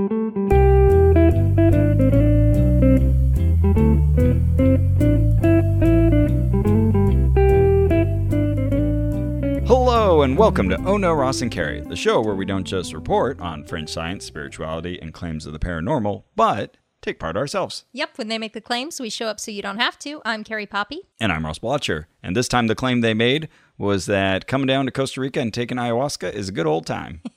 Hello, and welcome to Oh No, Ross and Carrie, the show where we don't just report on fringe science, spirituality, and claims of the paranormal, but take part ourselves. Yep, when they make the claims, we show up so you don't have to. I'm Carrie Poppy. And I'm Ross Blocher. And this time the claim they made was that coming down to Costa Rica and taking ayahuasca is a good old time.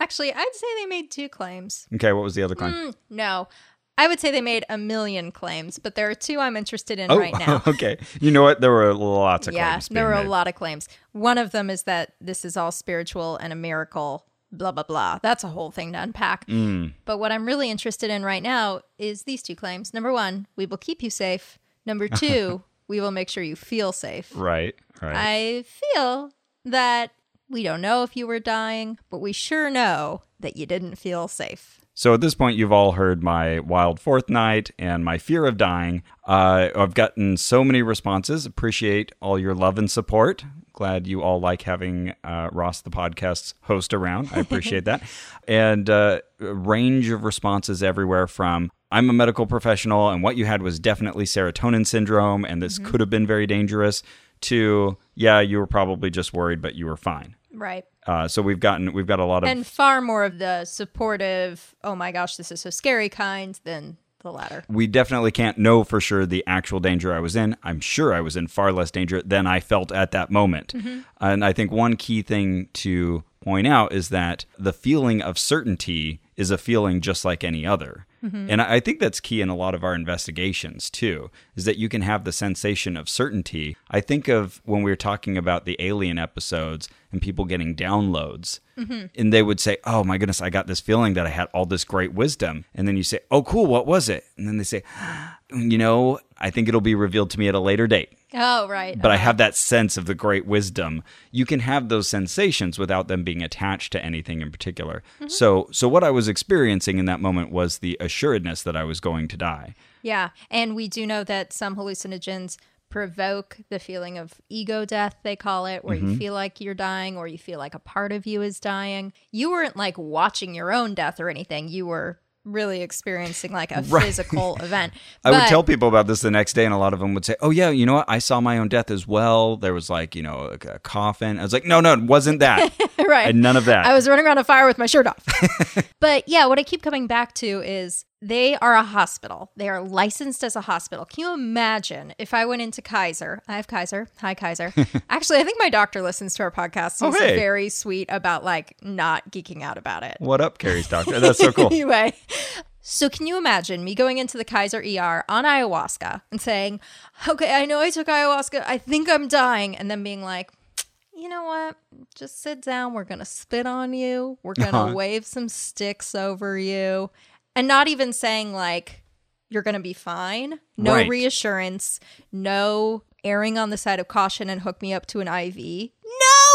Actually, I'd say they made two claims. okay, what was the other claim? Mm, no, I would say they made a million claims, but there are two I'm interested in oh, right now. okay. You know what? There were lots of yeah, claims. Yeah, there were a lot of claims. One of them is that this is all spiritual and a miracle, blah, blah, blah. That's a whole thing to unpack. Mm. But what I'm really interested in right now is these two claims. Number one, we will keep you safe. Number two, we will make sure you feel safe. Right, right. I feel that we don't know if you were dying, but we sure know that you didn't feel safe. So at this point, you've all heard my wild fourth night and my fear of dying. Uh, I've gotten so many responses. Appreciate all your love and support. Glad you all like having uh, Ross, the podcast's host, around. I appreciate that. And uh, a range of responses everywhere from I'm a medical professional and what you had was definitely serotonin syndrome and this could have been very dangerous to yeah, you were probably just worried, but you were fine. Right. Uh, so we've gotten we've got a lot of And far more of the supportive, oh my gosh, this is so scary kind than the latter. we definitely can't know for sure the actual danger I was in. I'm sure I was in far less danger than I felt at that moment. And I think one key thing to point out is that the feeling of certainty is a feeling just like any other. Mm-hmm. And I think that's key in a lot of our investigations too, is that you can have the sensation of certainty. I think of when we were talking about the alien episodes and people getting downloads, mm-hmm. and they would say, Oh my goodness, I got this feeling that I had all this great wisdom. And then you say, Oh, cool, what was it? And then they say, You know, I think it'll be revealed to me at a later date Oh, right. but I have that sense of the great wisdom. You can have those sensations without them being attached to anything in particular. So, so what I was experiencing in that moment was the assuredness that I was going to die. Yeah. And we do know that some hallucinogens provoke the feeling of ego death, they call it, where Mm-hmm. you feel like you're dying or you feel like a part of you is dying. You weren't like watching your own death or anything. You were really experiencing like a Right. physical event. I would tell people about this the next day, and a lot of them would say, "Oh yeah, you know what? I saw my own death as well. There was like you know a, a coffin." I was like, "No, no, it wasn't that. right. Had none of that." I was running around a fire with my shirt off. but yeah, what I keep coming back to is they are a hospital. They are licensed as a hospital. Can you imagine if I went into Kaiser? I have Kaiser. Hi, Kaiser. Actually, I think my doctor listens to our podcast. He's Oh, hey. very sweet about like not geeking out about it. what up, Carrie's doctor? That's so cool. anyway. So can you imagine me going into the Kaiser ER on ayahuasca and saying, "Okay, I know I took ayahuasca. I think I'm dying," and then being like, "You know what? Just sit down. We're gonna spit on you. We're gonna Uh-huh. wave some sticks over you, and not even saying like you're gonna be fine. No Right. reassurance. No erring on the side of caution and hook me up to an IV.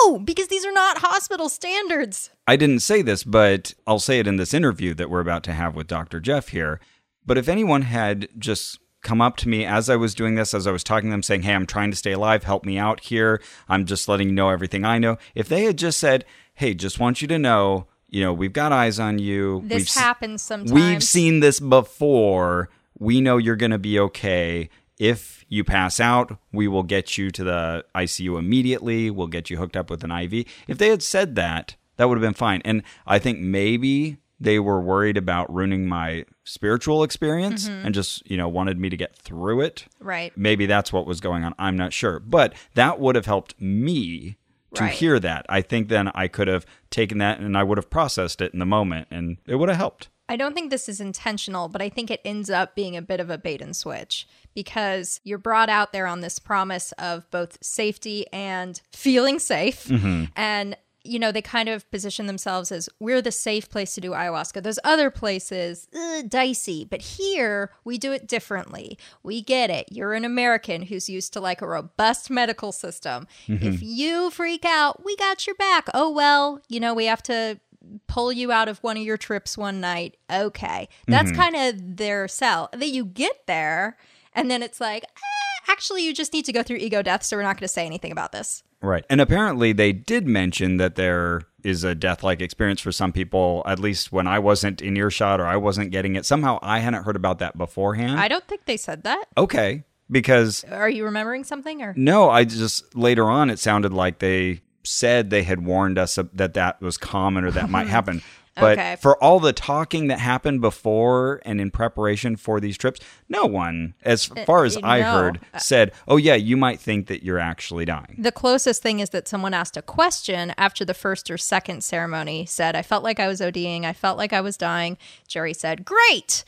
No, because these are not hospital standards. I didn't say this, but I'll say it in this interview that we're about to have with Dr. Jeff here. But if anyone had just come up to me as I was doing this, as I was talking to them, saying, Hey, I'm trying to stay alive, help me out here. I'm just letting you know everything I know. If they had just said, Hey, just want you to know, you know, we've got eyes on you. This we've, happens sometimes. We've seen this before. We know you're going to be okay. If you pass out, we will get you to the ICU immediately. We'll get you hooked up with an IV. If they had said that, that would have been fine. And I think maybe they were worried about ruining my spiritual experience mm-hmm. and just, you know, wanted me to get through it. right. Maybe that's what was going on. I'm not sure. But that would have helped me to Right. hear that. I think then I could have taken that and I would have processed it in the moment and it would have helped. I don't think this is intentional, but I think it ends up being a bit of a bait and switch because you're brought out there on this promise of both safety and feeling safe. Mm-hmm. And, you know, they kind of position themselves as we're the safe place to do ayahuasca. Those other places, uh, dicey. But here, we do it differently. We get it. You're an American who's used to like a robust medical system. Mm-hmm. If you freak out, we got your back. Oh, well, you know, we have to pull you out of one of your trips one night. Okay. That's Mm-hmm. kind of their sell. That you get there and then it's like, eh, actually, you just need to go through ego death, so we're not going to say anything about this. Right. And apparently they did mention that there is a death like experience for some people, at least when I wasn't in earshot or I wasn't getting it. Somehow I hadn't heard about that beforehand. I don't think they said that. okay. Because Are you remembering something or? no, I just later on it sounded like they said they had warned us that that was common or that might happen. But Okay. for all the talking that happened before and in preparation for these trips, no one, as far as uh, I no. heard, said, "Oh yeah, you might think that you're actually dying." The closest thing is that someone asked a question after the first or second ceremony, said, I felt like I was ODing. I felt like I was dying. Jerry said, Great.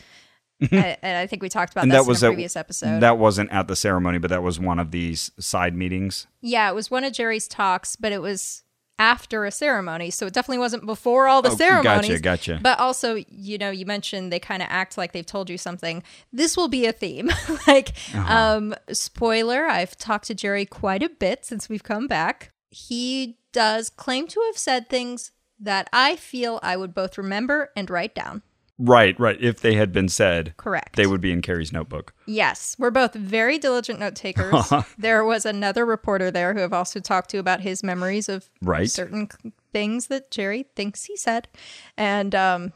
I- and I think we talked about that was in a at- previous episode. That wasn't at the ceremony, but that was one of these side meetings. yeah, it was one of Jerry's talks, but it was after a ceremony. So it definitely wasn't before all the Oh, ceremonies. gotcha, gotcha. But also, you know, you mentioned they kind of act like they've told you something. This will be a theme. like, Uh-huh. um, spoiler, I've talked to Jerry quite a bit since we've come back. He does claim to have said things that I feel I would both remember and write down. Right, right. If they had been said, Correct. they would be in Carrie's notebook. Yes, we're both very diligent note takers. there was another reporter there who I've also talked to about his memories of Right. certain things that Jerry thinks he said. And um,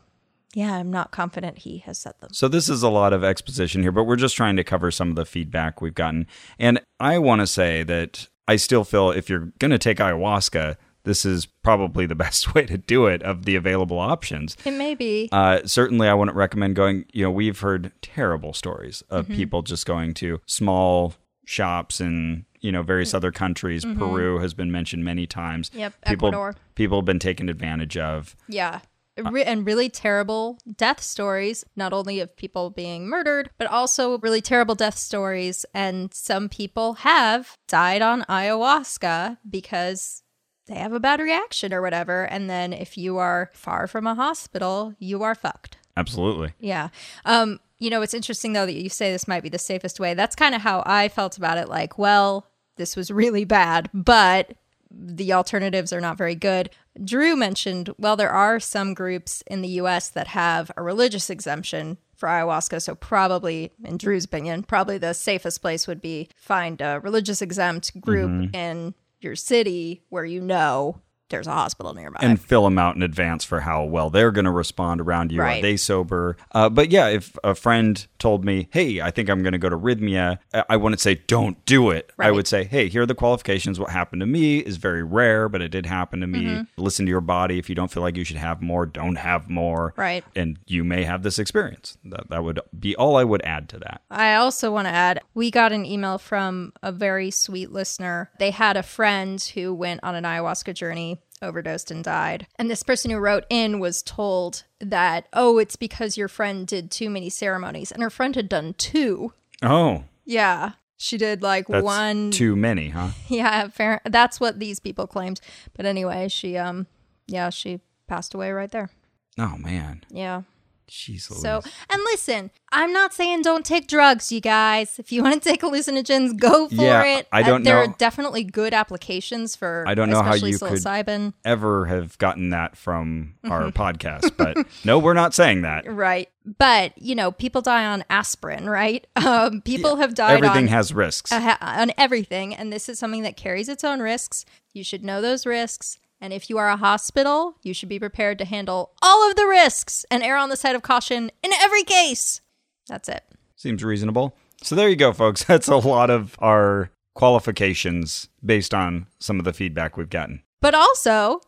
yeah, I'm not confident he has said them. So this is a lot of exposition here, but we're just trying to cover some of the feedback we've gotten. And I want to say that I still feel if you're going to take ayahuasca, this is probably the best way to do it of the available options. It may be. Uh, certainly, I wouldn't recommend going. You know, we've heard terrible stories of Mm-hmm. people just going to small shops in you know various other countries. Peru has been mentioned many times. Mm-hmm. Yep, people Ecuador. people have been taken advantage of. Yeah. Uh, Re- and really terrible death stories, not only of people being murdered, but also really terrible death stories. And some people have died on ayahuasca because they have a bad reaction or whatever. And then if you are far from a hospital, you are fucked. Absolutely. Yeah. Um, you know, it's interesting though that you say this might be the safest way. That's kind of how I felt about it. Like, well, this was really bad, but the alternatives are not very good. Drew mentioned, well, there are some groups in the US that have a religious exemption for ayahuasca. So, probably, in Drew's opinion, probably the safest place would be find a religious exempt group in your city where you know there's a hospital nearby. and fill them out in advance for how well they're going to respond around you. Are they sober? Uh, but yeah, if a friend told me, "Hey, I think I'm going to go to Rythmia," I- I wouldn't say, "Don't do it." I would say, "Hey, here are the qualifications. What happened to me is very rare, but it did happen to me. Mm-hmm. Listen to your body. If you don't feel like you should have more, don't have more. Right. And you may have this experience. That that would be all I would add to that. I also want to add we got an email from a very sweet listener. They had a friend who went on an ayahuasca journey, overdosed, and died. And this person who wrote in was told that, oh, it's because your friend did too many ceremonies. And her friend had done two. Oh, Yeah. She did like that's one. too many, huh? Yeah, fair. That's what these people claimed. But anyway, she, um, yeah, she passed away right there. Oh man, Yeah. Jeez. So, and listen, I'm not saying don't take drugs, you guys. If you want to take hallucinogens, go for Yeah, it. I Uh, don't there know- are definitely good applications for. I don't know how especially you could- psilocybin. ever have gotten that from our podcast, but no, we're not saying that. Right, but you know, people die on aspirin, right? Um, people have died on Everything on has risks. uh, on everything, and this is something that carries its own risks. You should know those risks. And if you are a hospital, you should be prepared to handle all of the risks and err on the side of caution in every case. That's it. Seems reasonable. So there you go, folks. That's a lot of our qualifications based on some of the feedback we've gotten. But also,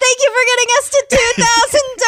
thank you for getting us to 2,000 donors.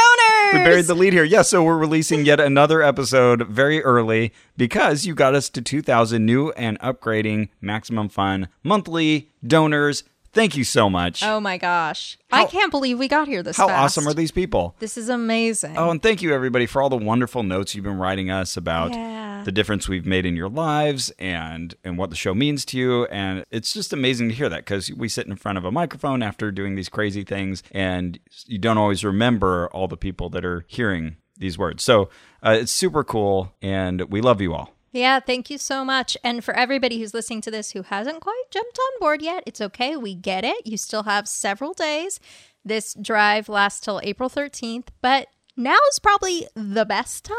We buried the lead here. Yeah, so we're releasing yet another episode very early because you got us to 2,000 new and upgrading Maximum Fun monthly donors. Thank you so much. oh my gosh. I can't believe we got here this How fast. awesome are these people? This is amazing. Oh, and thank you everybody for all the wonderful notes you've been writing us about Yeah. the difference we've made in your lives and and what the show means to you. And it's just amazing to hear that because we sit in front of a microphone after doing these crazy things, and you don't always remember all the people that are hearing these words. So uh, it's super cool, and we love you all. Yeah, thank you so much. And for everybody who's listening to this who hasn't quite jumped on board yet, it's okay. We get it. You still have several days. This drive lasts till April 13th, but now is probably the best time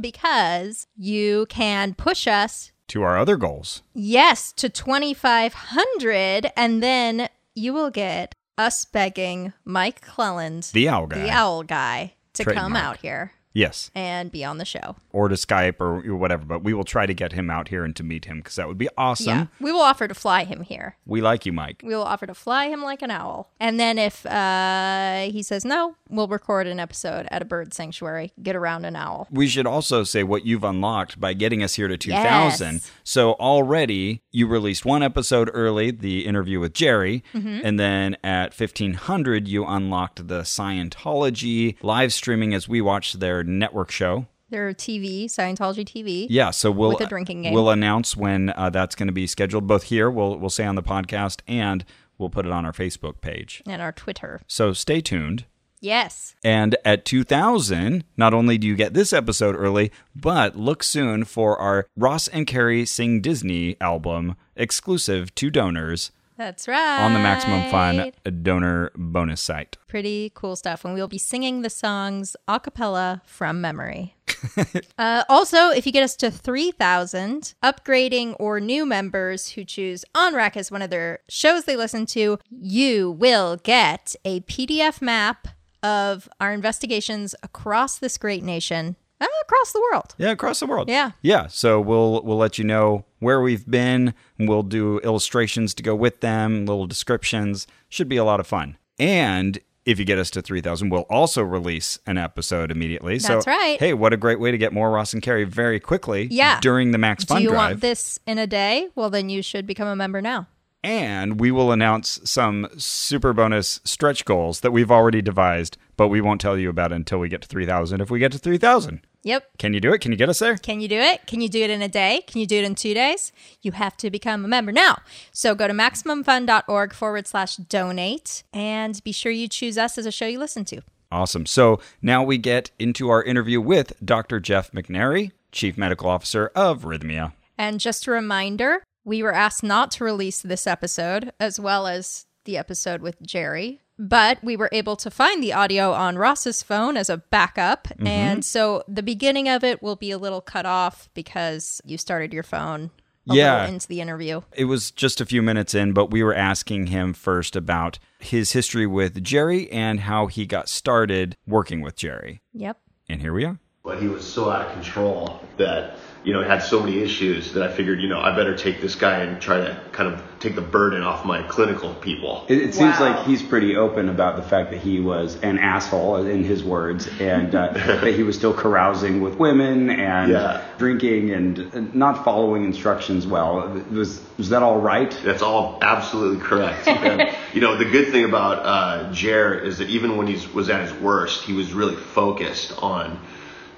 because you can push us, To our other goals. yes, to 2,500, and then you will get us begging Mike Cleland, The owl guy. the owl guy, to come out here Yes. and be on the show. Or to Skype or whatever, but we will try to get him out here and to meet him because that would be awesome. Yeah. We will offer to fly him here. We like you, Mike. We will offer to fly him like an owl. And then if uh, he says no, we'll record an episode at a bird sanctuary, get around an owl. We should also say what you've unlocked by getting us here to 2000. Yes. So already you released one episode early, the interview with Jerry, Mm-hmm. and then at 1500 you unlocked the Scientology live streaming as we watched their network show. Their TV, Scientology TV. Yeah, so we'll With a drinking game. We'll announce when uh, that's going to be scheduled. Both here, we'll we'll say on the podcast, and we'll put it on our Facebook page. And our Twitter. So stay tuned. Yes. And at 2000, not only do you get this episode early, but look soon for our Ross and Carrie Sing Disney album exclusive to donors That's right. on the Maximum Fun donor bonus site. Pretty cool stuff. And we will be singing the songs a cappella from memory. uh, also, if you get us to 3,000, upgrading or new members who choose ONRAC as one of their shows they listen to, you will get a PDF map of our investigations across this great nation, uh, across the world. Yeah, across the world. Yeah. Yeah. So we'll we'll let you know where we've been. We'll do illustrations to go with them, little descriptions. Should be a lot of fun. And if you get us to 3000, we'll also release an episode immediately. That's so, right. Hey, what a great way to get more Ross and Carrie very quickly Yeah. during the Max Do Fun you Drive. want this in a day? Well, then you should become a member now. and we will announce some super bonus stretch goals that we've already devised, but we won't tell you about until we get to 3000 if we get to 3000. Yep. Can you do it? Can you get us there? Can you do it? Can you do it in a day? Can you do it in two days? You have to become a member now. So go to MaximumFun.org forward slash donate and be sure you choose us as a show you listen to. Awesome. So now we get into our interview with Dr. Jeff McNairy, Chief Medical Officer of Rythmia. And just a reminder, we were asked not to release this episode as well as the episode with Jerry, but we were able to find the audio on Ross's phone as a backup. Mm-hmm. And so the beginning of it will be a little cut off because you started your phone a Yeah. into the interview. It was just a few minutes in, but we were asking him first about his history with Jerry and how he got started working with Jerry. Yep. And here we are. But he was so out of control that, you know, had so many issues that I figured, you know, I better take this guy and try to kind of take the burden off my clinical people. It, it seems Wow. like he's pretty open about the fact that he was an asshole, in his words, and uh, that he was still carousing with women and Yeah. drinking and uh, not following instructions well. Was was that all right? That's all absolutely correct. and, you know, the good thing about uh, Jer is that even when he was at his worst, he was really focused on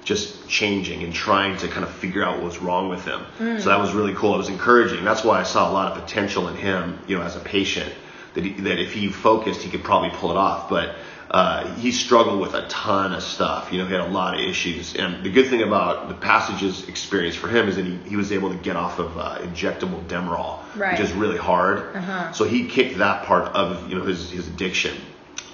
just changing and trying to kind of figure out what was wrong with him. So that was really cool. It was encouraging. That's why I saw a lot of potential in him, you know, as a patient. That, he, that if he focused, he could probably pull it off. But uh, he struggled with a ton of stuff. You know, he had a lot of issues. And the good thing about the passages experience for him is that he, he was able to get off of uh, injectable Demerol, Right. which is really hard. So he kicked that part of you know his his addiction,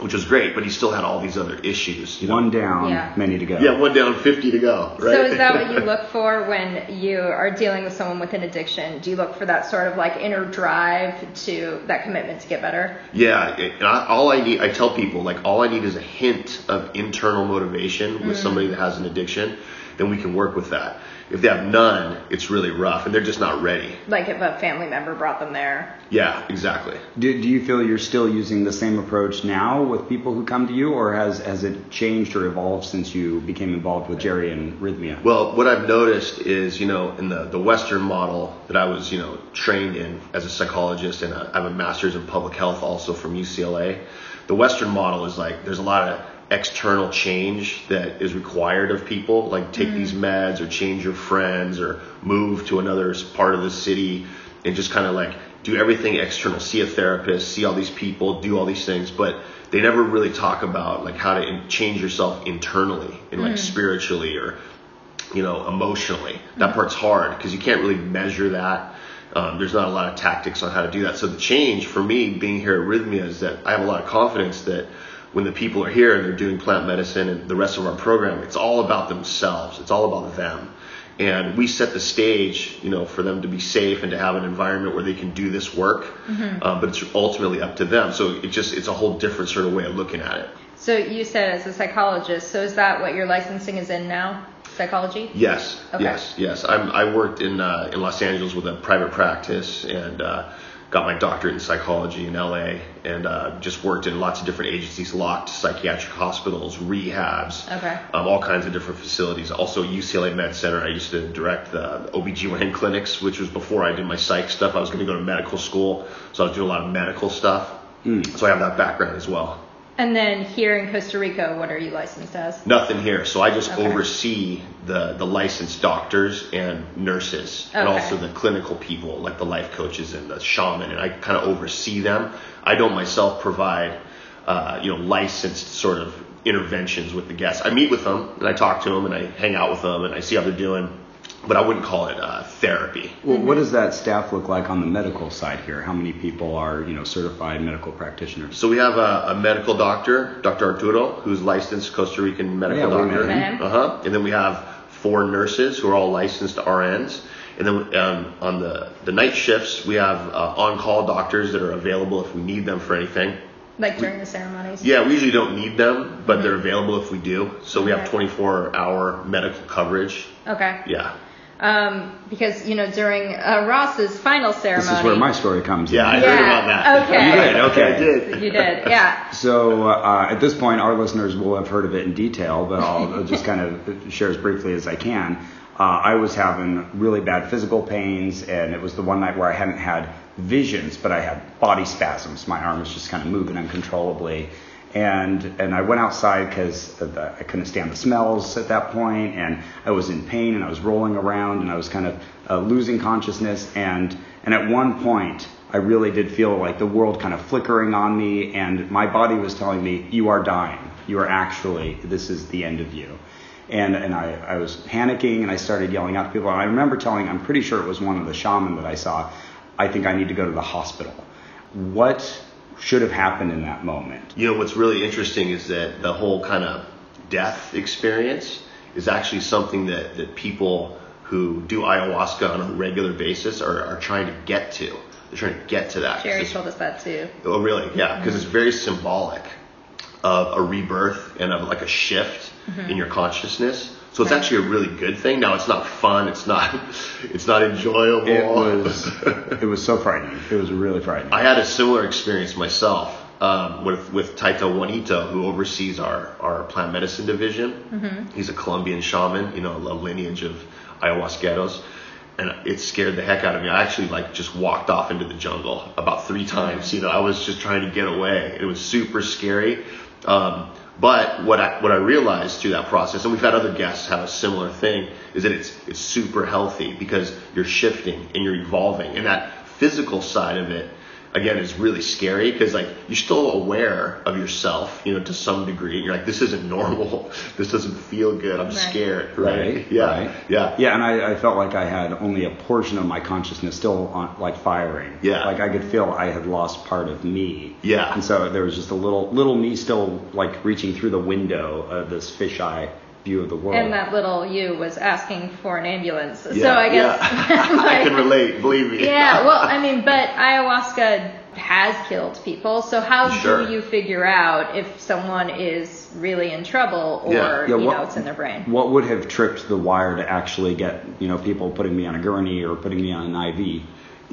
which was great. But he still had all these other issues. You know? One down, Yeah. many to go. Yeah, one down, fifty to go. Right. So is that what you look for when you are dealing with someone with an addiction? Do you look for that sort of like inner drive to that commitment to get better? Yeah, it- I, all I need, I tell people, like, all I need is a hint of internal motivation with mm. somebody that has an addiction, then we can work with that. If they have none, it's really rough, and they're just not ready. Like if a family member brought them there. Yeah, exactly. Do, do you feel you're still using the same approach now with people who come to you, or has has it changed or evolved since you became involved with Jerry and Rythmia? Well, what I've noticed is, you know, in the, the Western model that I was, you know, trained in as a psychologist, and I have a master's in public health also from UCLA. The Western model is like there's a lot of external change that is required of people, like take mm. these meds or change your friends or move to another part of the city and just kind of like do everything external, see a therapist, see all these people, do all these things, but they never really talk about like how to in- change yourself internally and like mm. spiritually or you know, emotionally. Mm. That part's hard because you can't really measure that. Um, there's not a lot of tactics on how to do that. So the change for me being here at Rythmia is that I have a lot of confidence that when the people are here and they're doing plant medicine and the rest of our program, it's all about themselves. It's all about them. and we set the stage, you know, for them to be safe and to have an environment where they can do this work. Um, but it's ultimately up to them. So it just it's a whole different sort of way of looking at it. So you said as a psychologist. So is that what your licensing is in now? Psychology. Yes, Okay. yes, yes. I'm, I worked in uh, in Los Angeles with a private practice and uh, got my doctorate in psychology in LA and uh, just worked in lots of different agencies, locked psychiatric hospitals, rehabs, Okay. um, all kinds of different facilities. Also UCLA Med Center. I used to direct the OBGYN clinics, which was before I did my psych stuff. I was going to go to medical school, so I was doing a lot of medical stuff. So I have that background as well. And then here in Costa Rica, what are you licensed as? Nothing here. So I just Okay. oversee the, the licensed doctors and nurses and also the clinical people like the life coaches and the shaman and I kind of oversee them. I don't myself provide, uh, you know, licensed sort of interventions with the guests. I meet with them and I talk to them and I hang out with them and I see how they're doing, but I wouldn't call it uh, therapy. Well, what does that staff look like on the medical side here? How many people are, you know, certified medical practitioners? So we have a, a medical doctor, Dr. Arturo, who's licensed Costa Rican medical Yeah, we doctor. met him. Uh huh. And then we have four nurses who are all licensed RNs. And then um, on the, the night shifts, we have uh, on-call doctors that are available if we need them for anything. Like during the ceremonies? Yeah, we usually don't need them, but they're available if we do. So we have 24-hour medical coverage. Okay. Yeah. Um, because you know during uh, Ross's final ceremony. This is where my story comes Yeah, I in. heard about that. okay. You did, okay. I did. You did, yeah. So uh, at this point, our listeners will have heard of it in detail, but I'll just kind of share as briefly as I can. Uh, I was having really bad physical pains, and it was the one night where I hadn't had visions, but I had body spasms. My arm was just kind of moving uncontrollably, and and I went outside because I couldn't stand the smells at that point, and I was in pain, and I was rolling around, and I was kind of uh, losing consciousness, and and at one point. I really did feel like the world kind of flickering on me, and my body was telling me, "You are dying. You are actually. This is the end of you." And and I, I was panicking, and I started yelling out to people. And I remember telling, I'm pretty sure it was one of the shaman that I saw, I think I need to go to the hospital. What should have happened in that moment? You know, what's really interesting is that the whole kind of death experience is actually something that, that people who do ayahuasca on a regular basis are, are trying to get to. They're trying to get to that. Jerry told us that too. Oh, really? Yeah, because it's very symbolic of a rebirth and of like a shift mm-hmm. in your consciousness. So it's Right. actually a really good thing. Now it's not fun. It's not. It's not enjoyable. It was it was so frightening. It was really frightening. I had a similar experience myself um, with with Taita Juanito, who oversees our our plant medicine division. He's a Colombian shaman, you know, a lineage of ayahuasqueros, and it scared the heck out of me. I actually like just walked off into the jungle about three times. You know, I was just trying to get away. It was super scary. Um, but what I what I realized through that process, and we've had other guests have a similar thing, is that it's it's super healthy because you're shifting and you're evolving, and that physical side of it again is really scary because like you're still aware of yourself, you know, to some degree. And you're like, this isn't normal. This doesn't feel good. I'm Right. scared. Right, Right? Yeah. right. Yeah. Yeah, and I, I felt like I had only a portion of my consciousness still on, like firing. Yeah. Like I could feel I had lost part of me. Yeah. And so there was just a little little me still like reaching through the window of this fisheye view of the world. And that little you was asking for an ambulance. Yeah, so I guess. yeah. I can relate. Believe me. yeah, well, I mean, but ayahuasca has killed people. So how Sure. do you figure out if someone is really in trouble or Yeah. Yeah, you what- know it's in their brain? What would have tripped the wire to actually get you know people putting me on a gurney or putting me on an IV?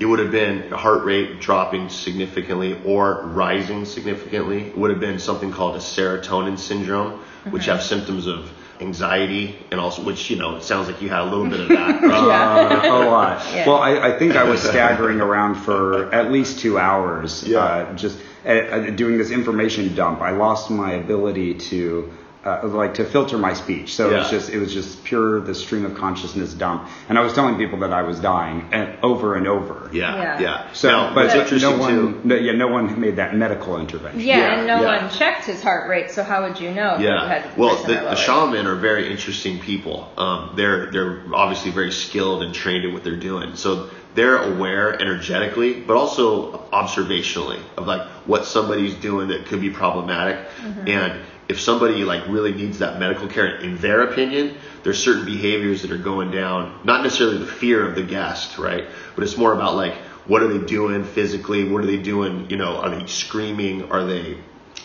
it would have been heart rate dropping significantly or rising significantly. It would have been something called a serotonin syndrome, which have symptoms of anxiety and also, which, you know, it sounds like you had a little bit of that. Uh, a lot. Yeah. Well, I, I think I was staggering around for at least two hours. Yeah. Uh, just uh, uh, doing this information dump. I lost my ability to. Uh, like to filter my speech, so it was just it was just pure the stream of consciousness dump, and I was telling people that I was dying and over and over. yeah, Yeah. yeah. So, Now, but what's no one, no, yeah, no one made that medical intervention. Yeah, Yeah, and no yeah. one checked his heart rate, so how would you know if it Yeah. had Well, the, the lowered? shaman are very interesting people. Um, they're they're obviously very skilled and trained in what they're doing. So they're aware energetically, but also observationally of like what somebody's doing that could be problematic. Mm-hmm. And if somebody like really needs that medical care, in their opinion, there's certain behaviors that are going down. Not necessarily the fear of the guest, right? But it's more about like what are they doing physically? What are they doing? You know, are they screaming? Are they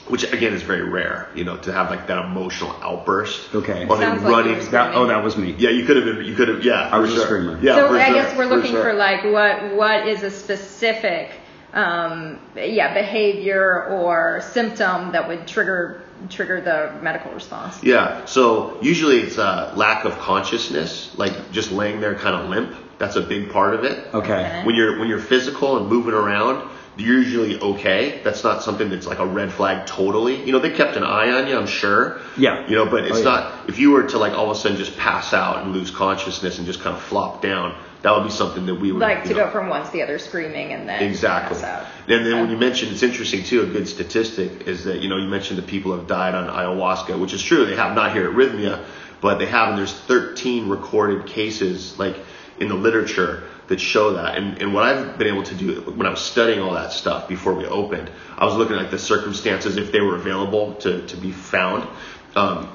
which again is very rare, you know, to have like that emotional outburst. Okay. Or they Sounds like running. That, oh, that was me. yeah, you could have been. You could have. Yeah, I was for a screamer. Yeah, so for I sure, guess we're looking sure. for like what what is a specific um, yeah behavior or symptom that would trigger trigger the medical response. Yeah. So usually it's a lack of consciousness, like just laying there kind of limp. That's a big part of it. Okay. Okay. When you're when you're physical and moving around, you're usually okay. That's not something that's like a red flag totally. You know, they kept an eye on you, I'm sure. Yeah. You know, but it's Oh, yeah. not if you were to like all of a sudden just pass out and lose consciousness and just kind of flop down, that would be something that we would Like to know, go from one to the other screaming and then Exactly. pass out. And then when you mentioned, it's interesting too, a good statistic is that, you know, you mentioned that people have died on ayahuasca, which is true. They have not here at Rythmia, but they have, and there's 13 recorded cases, like, in the literature that show that. And, and what I've been able to do, when I was studying all that stuff before we opened, I was looking at the circumstances, if they were available to, to be found. Um,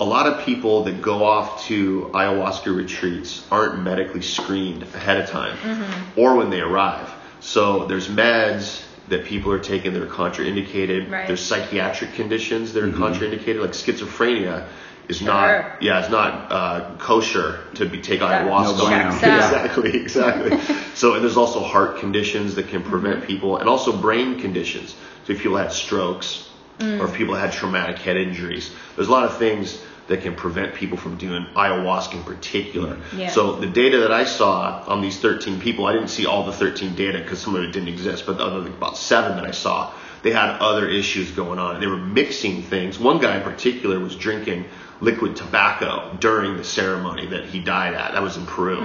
a lot of people that go off to ayahuasca retreats aren't medically screened ahead of time mm-hmm. or when they arrive. So there's meds that people are taking that are contraindicated. Right. There's psychiatric conditions that are mm-hmm. contraindicated, like schizophrenia is Sure. not yeah it's not uh, kosher to be take That ayahuasca. No bueno. Exactly, exactly. so and there's also heart conditions that can prevent mm-hmm. people, and also brain conditions. So if people had strokes, mm. or if people had traumatic head injuries, there's a lot of things that can prevent people from doing ayahuasca in particular. Yeah. So the data that I saw on these 13 people, I didn't see all the 13 data because some of it didn't exist, but the other about seven that I saw, they had other issues going on. They were mixing things. One guy in particular was drinking liquid tobacco during the ceremony that he died at. That was in Peru,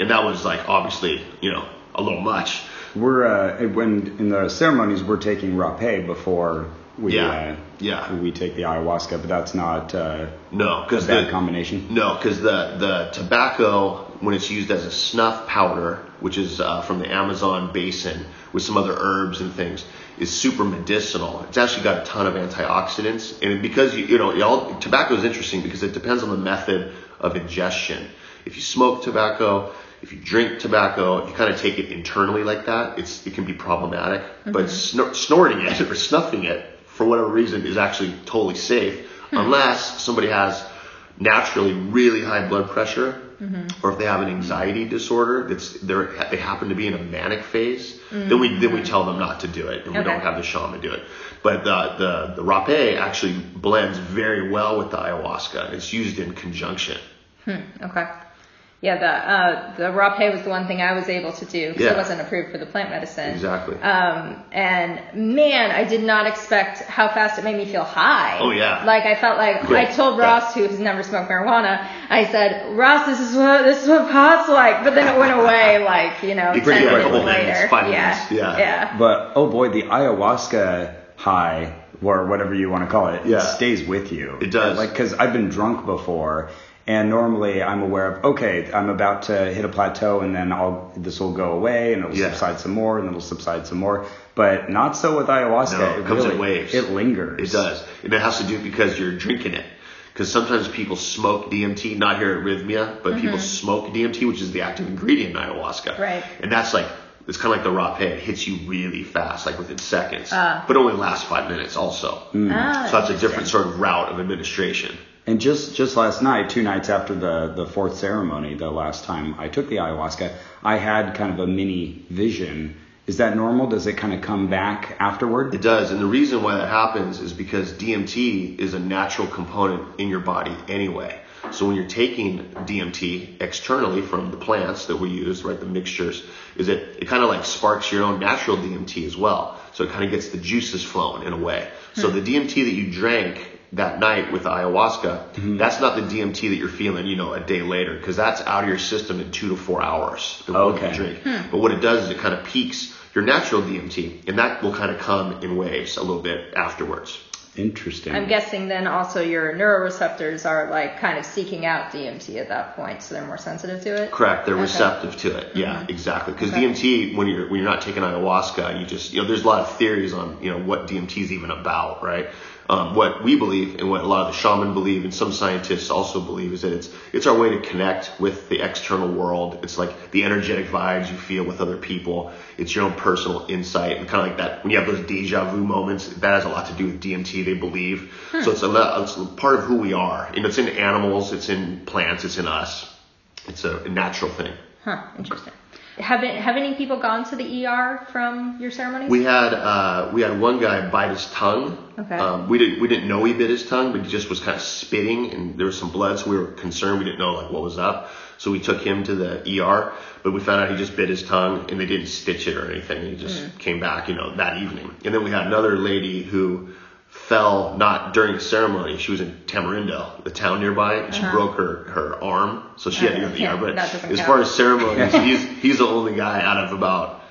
and that was like obviously you know a little much. We're uh, when in the ceremonies we're taking rapé before we Yeah. uh, Yeah. we take the ayahuasca, but that's not uh, No, because bad the combination. No, because the, the tobacco, when it's used as a snuff powder, which is uh, from the Amazon basin with some other herbs and things, is super medicinal. It's actually got a ton of antioxidants. And because, you, you know, y'all, tobacco is interesting because it depends on the method of ingestion. If you smoke tobacco, if you drink tobacco, if you kind of take it internally like that, it's, it can be problematic. But snor- snorting it or snuffing it, for whatever reason, is actually totally safe hmm. unless somebody has naturally really high blood pressure mm-hmm. or if they have an anxiety disorder that's they're, they happen to be in a manic phase then we then we mm-hmm. tell them not to do it and we don't have the shaman do it. But the the the rapé actually blends very well with the ayahuasca. It's used in conjunction. Hmm. Okay. Yeah, the uh, the rapé was the one thing I was able to do because Yeah. it wasn't approved for the plant medicine. exactly Um, and man, I did not expect how fast it made me feel high. Oh, yeah. Like I felt like Quick. I told Yeah. Ross, who has never smoked marijuana, I said, Ross, this is what this is what pot's like. But then it went away, like you know, It's ten minutes couple later. minutes, five yeah. minutes, yeah. yeah. But oh boy, the ayahuasca high or whatever you want to call it, Yeah. it stays with you. It does. Like because I've been drunk before, and normally I'm aware of okay, I'm about to hit a plateau, and then I'll this will go away, and it'll Yeah. subside some more, and it'll subside some more. But not so with ayahuasca. No, it comes in waves. It lingers. It does. And it has to do because you're drinking it. Because sometimes people smoke DMT, not here at Rythmia, but people smoke DMT, which is the active ingredient in ayahuasca. Right. And that's like, it's kind of like the rapé. It hits you really fast, like within seconds. Ah. but only lasts five minutes also. Ah, so that's a different sort of route of administration. And just just last night, two nights after the the fourth ceremony, the last time I took the ayahuasca, I had kind of a mini vision. Is that normal? Does it kind of come back afterward? It does, and the reason why that happens is because DMT is a natural component in your body anyway. So when you're taking DMT externally from the plants that we use, right, the mixtures, is it it kind of like sparks your own natural DMT as well. So it kind of gets the juices flowing in a way. So hmm. the DMT that you drank that night with the ayahuasca, mm-hmm. that's not the DMT that you're feeling, you know, a day later, because that's out of your system in two to four hours. Okay. you drink. Hmm. But what it does is it kind of peaks your natural DMT, and that will kind of come in waves a little bit afterwards. Interesting. I'm guessing then also your neuroreceptors are like kind of seeking out DMT at that point, so they're more sensitive to it. Correct. They're Okay. receptive to it. Mm-hmm. Yeah, exactly. Because Okay. DMT, when you're when you're not taking ayahuasca, you just you know there's a lot of theories on you know what DMT is even about, right? Um, what we believe and what a lot of the shaman believe and some scientists also believe is that it's it's our way to connect with the external world. It's like the energetic vibes you feel with other people. It's your own personal insight and kind of like that when you have those deja vu moments. That has a lot to do with DMT. They believe so. It's a it's part of who we are. And it's in animals. It's in plants. It's in us. It's a, a natural thing. Huh, interesting. Have it, have any people gone to the ER from your ceremonies? We had uh, we had one guy bite his tongue. Okay. Um, we didn't we didn't know he bit his tongue, but he just was kind of spitting, and there was some blood, so we were concerned. We didn't know like what was up, so we took him to the ER. But we found out he just bit his tongue, and they didn't stitch it or anything. He just came back, you know, that evening. And then we had another lady who fell not during the ceremony. She was in Tamarindo, the town nearby, and she broke her her arm, so she had to go to the Uh-huh. ER. But as count. far as ceremonies, he's he's the only guy out of about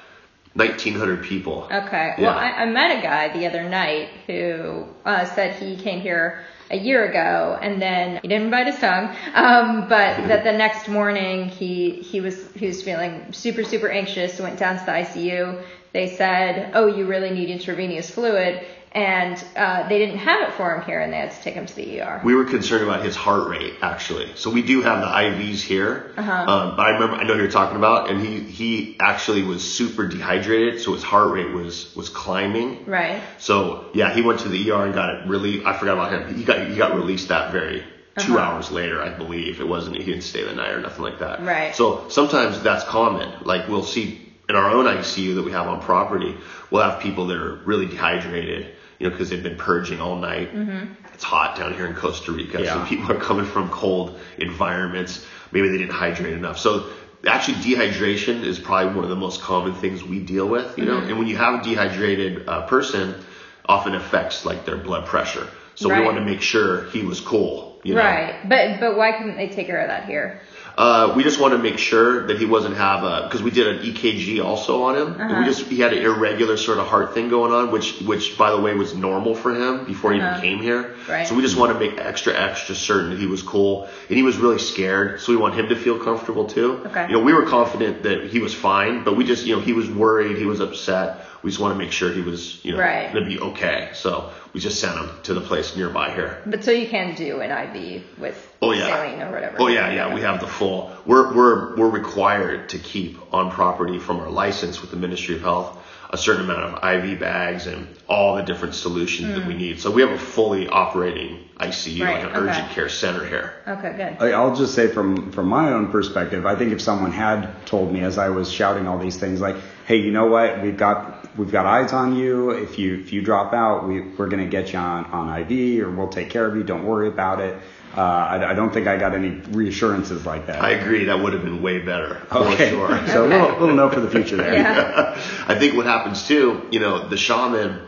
1,900 people. Okay. Yeah. Well, I, I met a guy the other night who uh, said he came here a year ago and then he didn't bite his tongue, um, but that the next morning he he was he was feeling super super anxious. Went down to the ICU. They said, "Oh, you really need intravenous fluid." And uh, they didn't have it for him here, and they had to take him to the ER. We were concerned about his heart rate actually. So we do have the IVs here, Uh-huh. um, but I remember I know who you're talking about, and he he actually was super dehydrated, so his heart rate was was climbing. Right. So yeah, he went to the ER and got it really. I forgot about him. He got he got released that very 2 Uh-huh. hours later, I believe. It wasn't he didn't stay the night or nothing like that. Right. So sometimes that's common. Like we'll see in our own ICU that we have on property, we'll have people that are really dehydrated, you know, because they've been purging all night. Mm-hmm. It's hot down here in Costa Rica, so people are coming from cold environments. Maybe they didn't hydrate enough. So actually dehydration is probably one of the most common things we deal with, you know. Mm-hmm. And when you have a dehydrated uh, person, often affects like their blood pressure. So Right. we want to make sure he was cool, you know. Right. But but why couldn't they take care of that here? Uh, we just want to make sure that he wasn't have a because we did an EKG also on him. Uh-huh. we just he had an irregular sort of heart thing going on, which which by the way was normal for him before he Uh-huh. even came here. Right. So we just want to make extra extra certain that he was cool and he was really scared. So we want him to feel comfortable too. Okay. You know, we were confident that he was fine, but we just you know he was worried, he was upset. We just want to make sure he was you know Right. gonna be okay. So we just sent him to the place nearby here. But so you can do an IV with Oh yeah. saline or whatever. Oh yeah, yeah. We have the full. We're we're we're required to keep on property from our license with the Ministry of Health a certain amount of IV bags and all the different solutions that we mm. need. So we have a fully operating ICU. Right, like an urgent care center here. Okay, good. I- I'll just say from from my own perspective, I think if someone had told me as I was shouting all these things, like, "Hey, you know what? We've got we've got eyes on you. If you if you drop out, we we're gonna get you on on IV, or we'll take care of you. Don't worry about it." Uh, I, I don't think I got any reassurances like that. I agree. That would have been way better for okay, sure. so a little little note for the future there. Yeah. I think what happens too, you know, the shaman,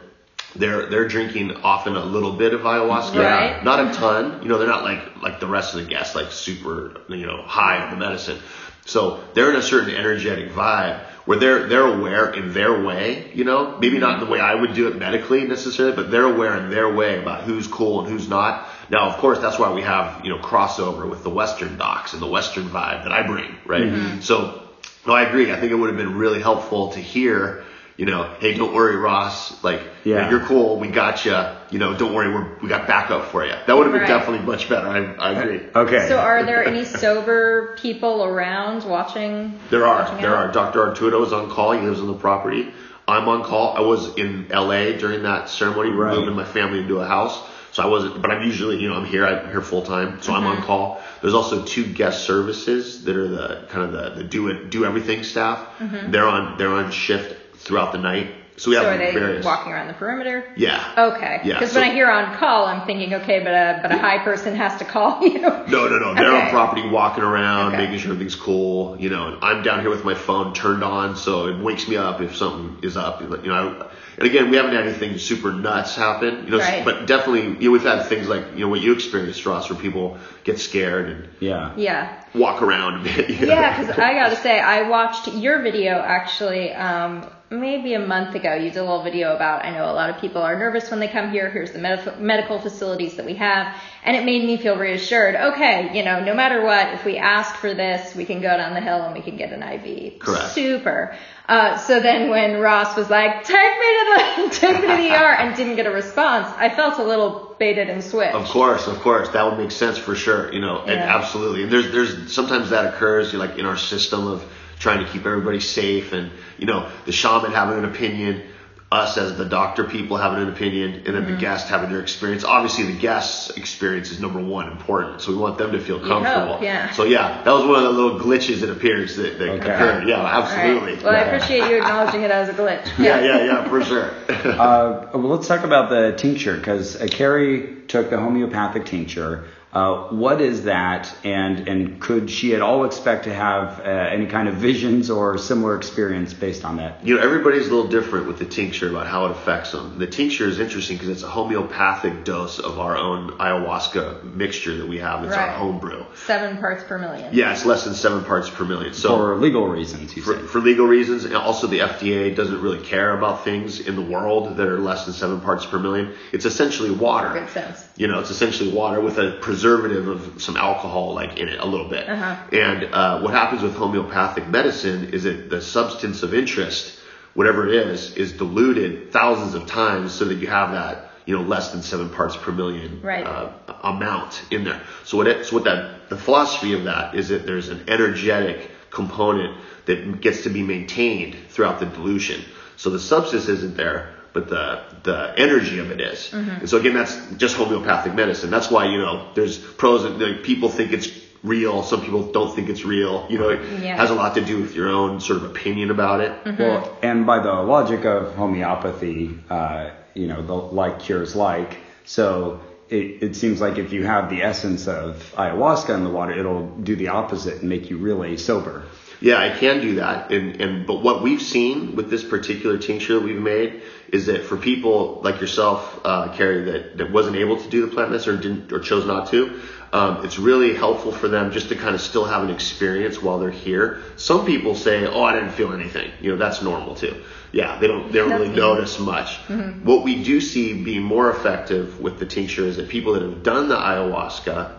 they're they're drinking often a little bit of ayahuasca, Right. not a ton. You know, they're not like like the rest of the guests, like super, you know, high on the medicine. So they're in a certain energetic vibe where they're they're aware in their way, you know, maybe not in the way I would do it medically necessarily, but they're aware in their way about who's cool and who's not. Now, of course, that's why we have you know crossover with the Western docs and the Western vibe that I bring, right? Mm-hmm. So no, I agree. I think it would have been really helpful to hear, you know, hey, don't worry, Ross. Like, Yeah. you're cool. We got you. You know, don't worry. We're, we got backup for you. That would have been Right. definitely much better. I, I agree. Uh, okay. So are there any sober people around watching? There are. watching There out? are. Dr. Arturo is on call. He lives on the property. I'm on call. I was in LA during that ceremony, Right. moving my family into a house. So I wasn't, but I'm usually, you know, I'm here. I'm here full time. So I'm Mm-hmm. on call. There's also two guest services that are the kind of the, the do it, do everything staff. They're on, they're on shift throughout the night. So we Mm-hmm. So have are they various. walking around the perimeter? Yeah. Okay. Yeah, Because so- when I hear on call, I'm thinking, okay, but a but a high person has to call you. No, no, no. They're Okay. on property walking around, Okay. making sure everything's cool. You know, and I'm down here with my phone turned on, so it wakes me up if something is up. You know, and again, we haven't had anything super nuts happen. You know, Right. but definitely, you know, we've had things like you know what you experienced, Ross, where people get scared and yeah. Yeah. walk around a bit. you know? Yeah, because I gotta say, I watched your video actually um, maybe a month ago, you did a little video about. I know a lot of people are nervous when they come here. Here's the med- medical facilities that we have, and it made me feel reassured. Okay, you know, no matter what, if we ask for this, we can go down the hill and we can get an IV. Correct. Super. Uh, so then when Ross was like, take me to the take me to the ER and didn't get a response, I felt a little baited and switched. Of course, of course, that would make sense for sure. You know, and absolutely. And there's there's sometimes that occurs you like in our system of trying to keep everybody safe, and you know the shaman having an opinion, us as the doctor people having an opinion, and then Mm-hmm. the guest having their experience. Obviously, the guest's experience is number one important, so we want them to feel hope, comfortable. yeah. So yeah, that was one of the little glitches it appears that, that Okay. occurred. Yeah, All right. absolutely. Well, I appreciate you acknowledging it as a glitch. yeah, yeah, yeah, for sure. Uh, well, let's talk about the tincture because uh, Carrie took the homeopathic tincture. Uh, what is that, and and could she at all expect to have uh, any kind of visions or similar experience based on that? You know, everybody's a little different with the tincture about how it affects them. The tincture is interesting because it's a homeopathic dose of our own ayahuasca mixture that we have. It's Right. our home brew. Seven parts per million. Yeah, it's less than seven parts per million. So For legal reasons, you for, said. for legal reasons, and also the FDA doesn't really care about things in the world that are less than seven parts per million. It's essentially water. Good sense. You know, it's essentially water with a preservative of some alcohol like in it a little bit. Uh-huh. And uh, what happens with homeopathic medicine is that the substance of interest, whatever it is, is diluted thousands of times so that you have that you know less than seven parts per million Right. uh, amount in there. So what it, so what that the philosophy of that is that there's an energetic component that gets to be maintained throughout the dilution. So the substance isn't there, but the the energy of it is. And so again, that's just homeopathic medicine. That's why you know there's pros and like, people think it's real. Some people don't think it's real. You know, it Yeah. has a lot to do with your own sort of opinion about it. Well, and by the logic of homeopathy, uh, you know, the like cures like. So it, it seems like if you have the essence of ayahuasca in the water, it'll do the opposite and make you really sober. Yeah, I can do that. And, and but what we've seen with this particular tincture that we've made is that for people like yourself, uh, Carrie, that, that wasn't able to do the plant medicine or didn't or chose not to, um, it's really helpful for them just to kind of still have an experience while they're here. Some people say, "Oh, I didn't feel anything." You know, that's normal too. Yeah, they don't they don't really notice much. What we do see being more effective with the tincture is that people that have done the ayahuasca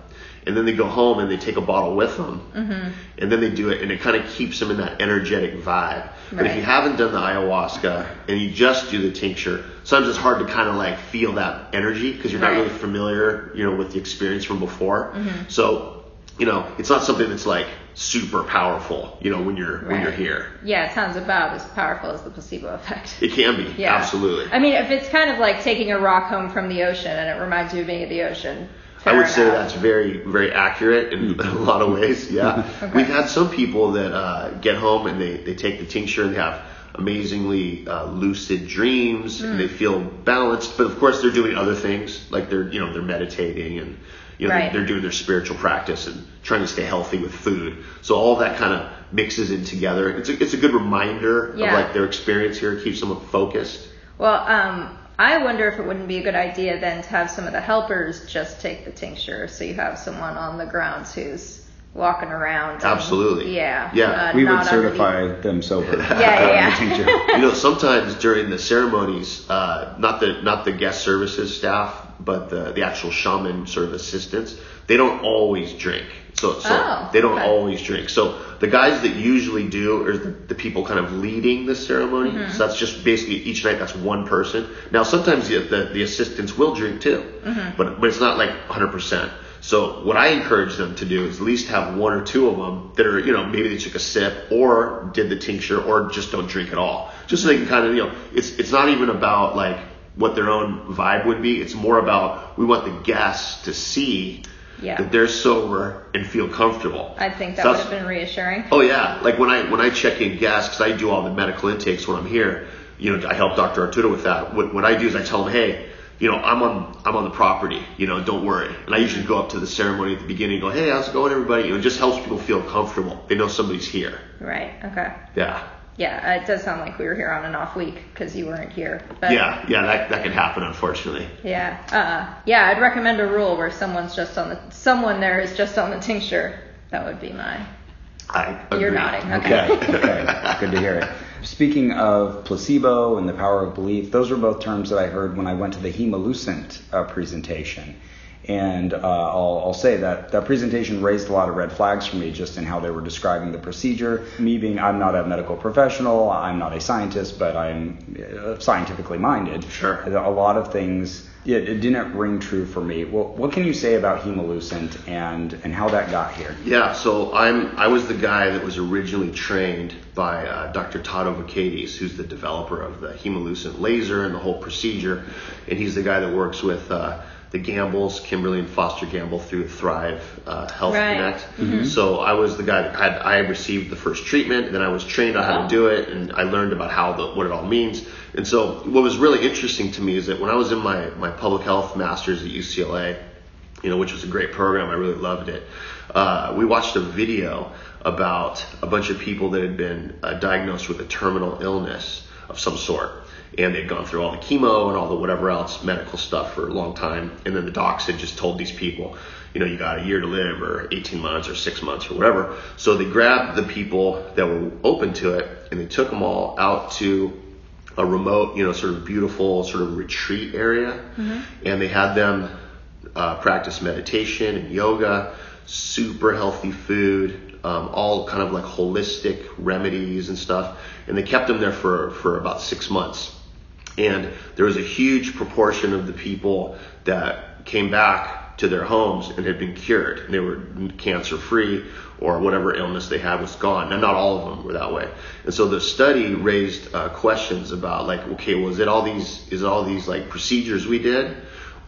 and then they go home and they take a bottle with them. Mm-hmm. And then they do it and it kind of keeps them in that energetic vibe. But if you haven't done the ayahuasca and you just do the tincture sometimes it's hard to kind of like feel that energy because you're not Right. really familiar you know with the experience from before. Mm-hmm. So you know it's not something that's like super powerful you know when you're when you're here. Yeah, it sounds about as powerful as the placebo effect. it can be. Yeah. absolutely. I mean, if it's kind of like taking a rock home from the ocean and it reminds you of being at the ocean. I fair would say that's very, very accurate in a lot of ways. Yeah. We've had some people that uh, get home and they, they take the tincture and they have amazingly uh, lucid dreams and they feel balanced. But of course, they're doing other things like they're, you know, they're meditating and, you know, Right. they're, they're doing their spiritual practice and trying to stay healthy with food. So all that kind of mixes in together. It's a, it's a good reminder Yeah. of like their experience here. It keeps them focused. Well, um, I wonder if it wouldn't be a good idea then to have some of the helpers just take the tincture, so you have someone on the grounds who's walking around. and- Absolutely. Yeah. Yeah. uh, We would not underneath- certify them sober. Yeah, yeah, yeah. You know, sometimes during the ceremonies, uh, not the not the guest services staff, but the the actual shaman sort of assistants, they don't always drink. So, so Oh, they don't okay. always drink. So the guys that usually do are the, the people kind of leading the ceremony. Mm-hmm. So that's just basically each night that's one person. Now sometimes the the, the assistants will drink too, Mm-hmm. but but it's not like 100%. So what I encourage them to do is at least have one or two of them that are, you know, maybe they took a sip or did the tincture or just don't drink at all. Just so they can kind of, you know, it's it's not even about like what their own vibe would be. It's more about we want the guests to see Yeah. that they're sober and feel comfortable. I think that So would have been reassuring. Oh yeah, like when I when I check in guests because I do all the medical intakes when I'm here. You know, I help Dr. Arturo with that. What what I do is I tell them, hey, you know, I'm on I'm on the property. You know, don't worry. And I usually go up to the ceremony at the beginning, and go, hey, how's it going, everybody? You know, it just helps people feel comfortable. They know somebody's here. Right. Okay. Yeah, Yeah, it does sound like we were here on an off week because you weren't here. But yeah, yeah. That that can happen, unfortunately. Yeah. Uh, yeah, I'd recommend a rule where someone's just on the someone there is just on the tincture. That would be my I agree. You're nodding. Okay. Okay, okay, good to hear it. Speaking of placebo and the power of belief, those were both terms that I heard when I went to the Hemalucence uh, presentation. And uh, I'll, I'll say that that presentation raised a lot of red flags for me just in how they were describing the procedure. Me being, I'm not a medical professional, I'm not a scientist, but I'm uh, scientifically minded. Sure. A lot of things, it, it didn't ring true for me. Well, what can you say about Hemalucence and, and how that got here? Yeah, so I'm I was the guy that was originally trained by uh, Dr. Todd Ovokaitys, who's the developer of the Hemalucence laser and the whole procedure, and he's the guy that works with uh, the Gambles, Kimberly and Foster Gamble through Thrive uh, Health Right. Connect. So I was the guy that had I received the first treatment, and then I was trained on how Wow. to do it, and I learned about how the what it all means. And so what was really interesting to me is that when I was in my my public health masters at UCLA, you know, which was a great program. I really loved it. Uh, we watched a video about a bunch of people that had been uh, diagnosed with a terminal illness of some sort. And they'd gone through all the chemo and all the whatever else medical stuff for a long time. And then the docs had just told these people, you know, you got a year to live or 18 months or six months or whatever. So they grabbed the people that were open to it and they took them all out to a remote, you know, sort of beautiful sort of retreat area, and they had them uh, practice meditation and yoga, super healthy food, um, all kind of like holistic remedies and stuff, and they kept them there for for about six months. And there was a huge proportion of the people that came back to their homes and had been cured. They were cancer free or whatever illness they had was gone. And not all of them were that way. And so the study raised uh, questions about like, okay, was it all these, is all these like procedures we did?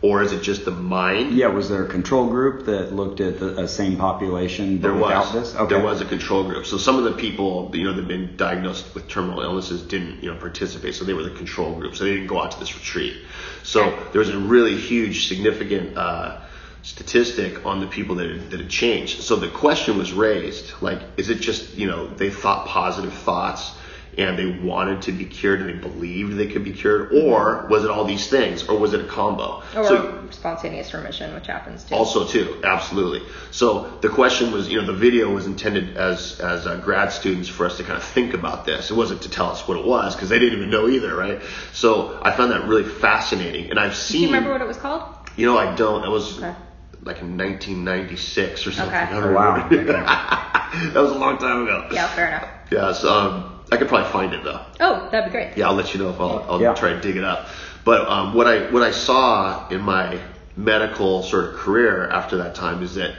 Or is it just the mind? Yeah, was there a control group that looked at the uh, same population There without was. this? Okay. There was a control group. So some of the people, you know, that had been diagnosed with terminal illnesses didn't, you know, participate. So they were the control group. So they didn't go out to this retreat. So there was a really huge, significant uh, statistic on the people that had, that had changed. So the question was raised, like, is it just, you know, they thought positive thoughts and they wanted to be cured and they believed they could be cured, or was it all these things, or was it a combo? Or So- spontaneous remission, which happens too. also too, absolutely. So the question was, you know, the video was intended as as uh, grad students for us to kind of think about this. It wasn't to tell us what it was because they didn't even know either, right? So I found that really fascinating, and I've seen. Do you remember what it was called? You know, I don't. It was Okay. like in 1996 or something. Okay. I don't Oh, wow. that was a long time ago. Yeah, fair enough. Yeah. So um, I could probably find it though. Oh, that'd be great. Yeah, I'll let you know if I'll, I'll Yeah. try to dig it up. But um, what I what I saw in my medical sort of career after that time is that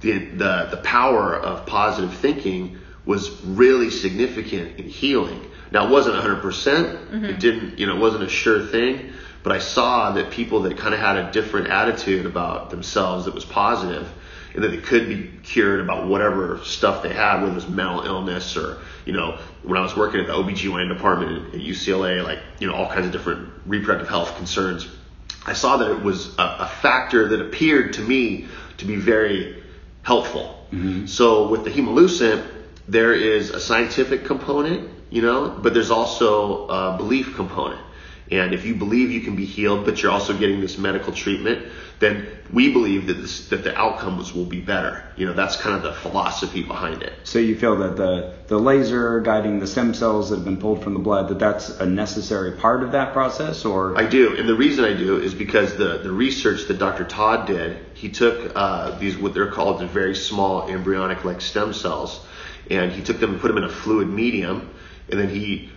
the the the power of positive thinking was really significant in healing. Now it wasn't 100%. percent It didn't, you know, it wasn't a sure thing. But I saw that people that kind of had a different attitude about themselves that was positive, and that it could be cured about whatever stuff they had, whether it was mental illness or, you know, when I was working at the OBGYN department at UCLA, like, you know, all kinds of different reproductive health concerns. I saw that it was a, a factor that appeared to me to be very helpful. Mm-hmm. So with the Hemalucence, there is a scientific component, you know, but there's also a belief component. And if you believe you can be healed, but you're also getting this medical treatment, then we believe that this, that the outcomes will be better. You know, that's kind of the philosophy behind it. So you feel that the, the laser guiding the stem cells that have been pulled from the blood, that that's a necessary part of that process, or I do, and the reason I do is because the, the research that Dr. Todd did, he took uh, these what they're called the very small embryonic like stem cells, and he took them and put them in a fluid medium, and then he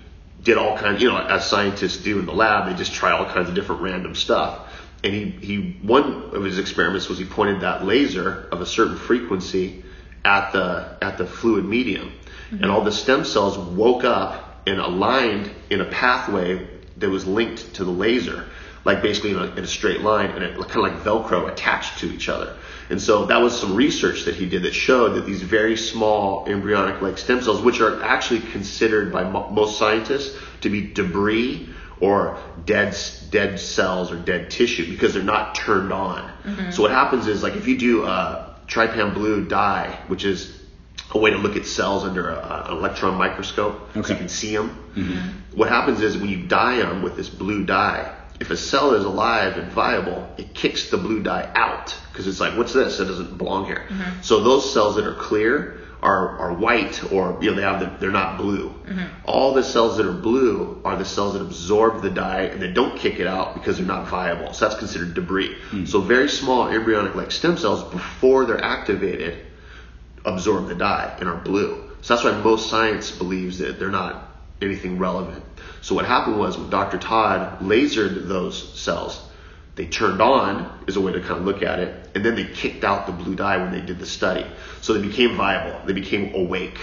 did all kinds, you know, as scientists do in the lab, they just try all kinds of different random stuff. And he, he one of his experiments was he pointed that laser of a certain frequency at the at the fluid medium, mm-hmm. and all the stem cells woke up and aligned in a pathway that was linked to the laser, like basically in a, in a straight line, and it kind of like Velcro attached to each other. And so that was some research that he did that showed that these very small embryonic like stem cells, which are actually considered by mo- most scientists to be debris or dead dead cells or dead tissue because they're not turned on. Mm-hmm. So what happens is like if you do uh, a trypan blue dye, which is a way to look at cells under a, an electron microscope so you can see them. Mm-hmm. What happens is when you dye them with this blue dye, if a cell is alive and viable, it kicks the blue dye out because it's like, what's this? It doesn't belong here. Mm-hmm. So those cells that are clear are, are white or you know they have the, they're not blue. Mm-hmm. All the cells that are blue are the cells that absorb the dye and they don't kick it out because they're not viable. So that's considered debris. Hmm. So very small embryonic like stem cells before they're activated absorb the dye and are blue. So that's why most science believes that they're not anything relevant. So what happened was when Dr. Todd lasered those cells, they turned on is a way to kind of look at it, and then they kicked out the blue dye when they did the study. So they became viable. They became awake.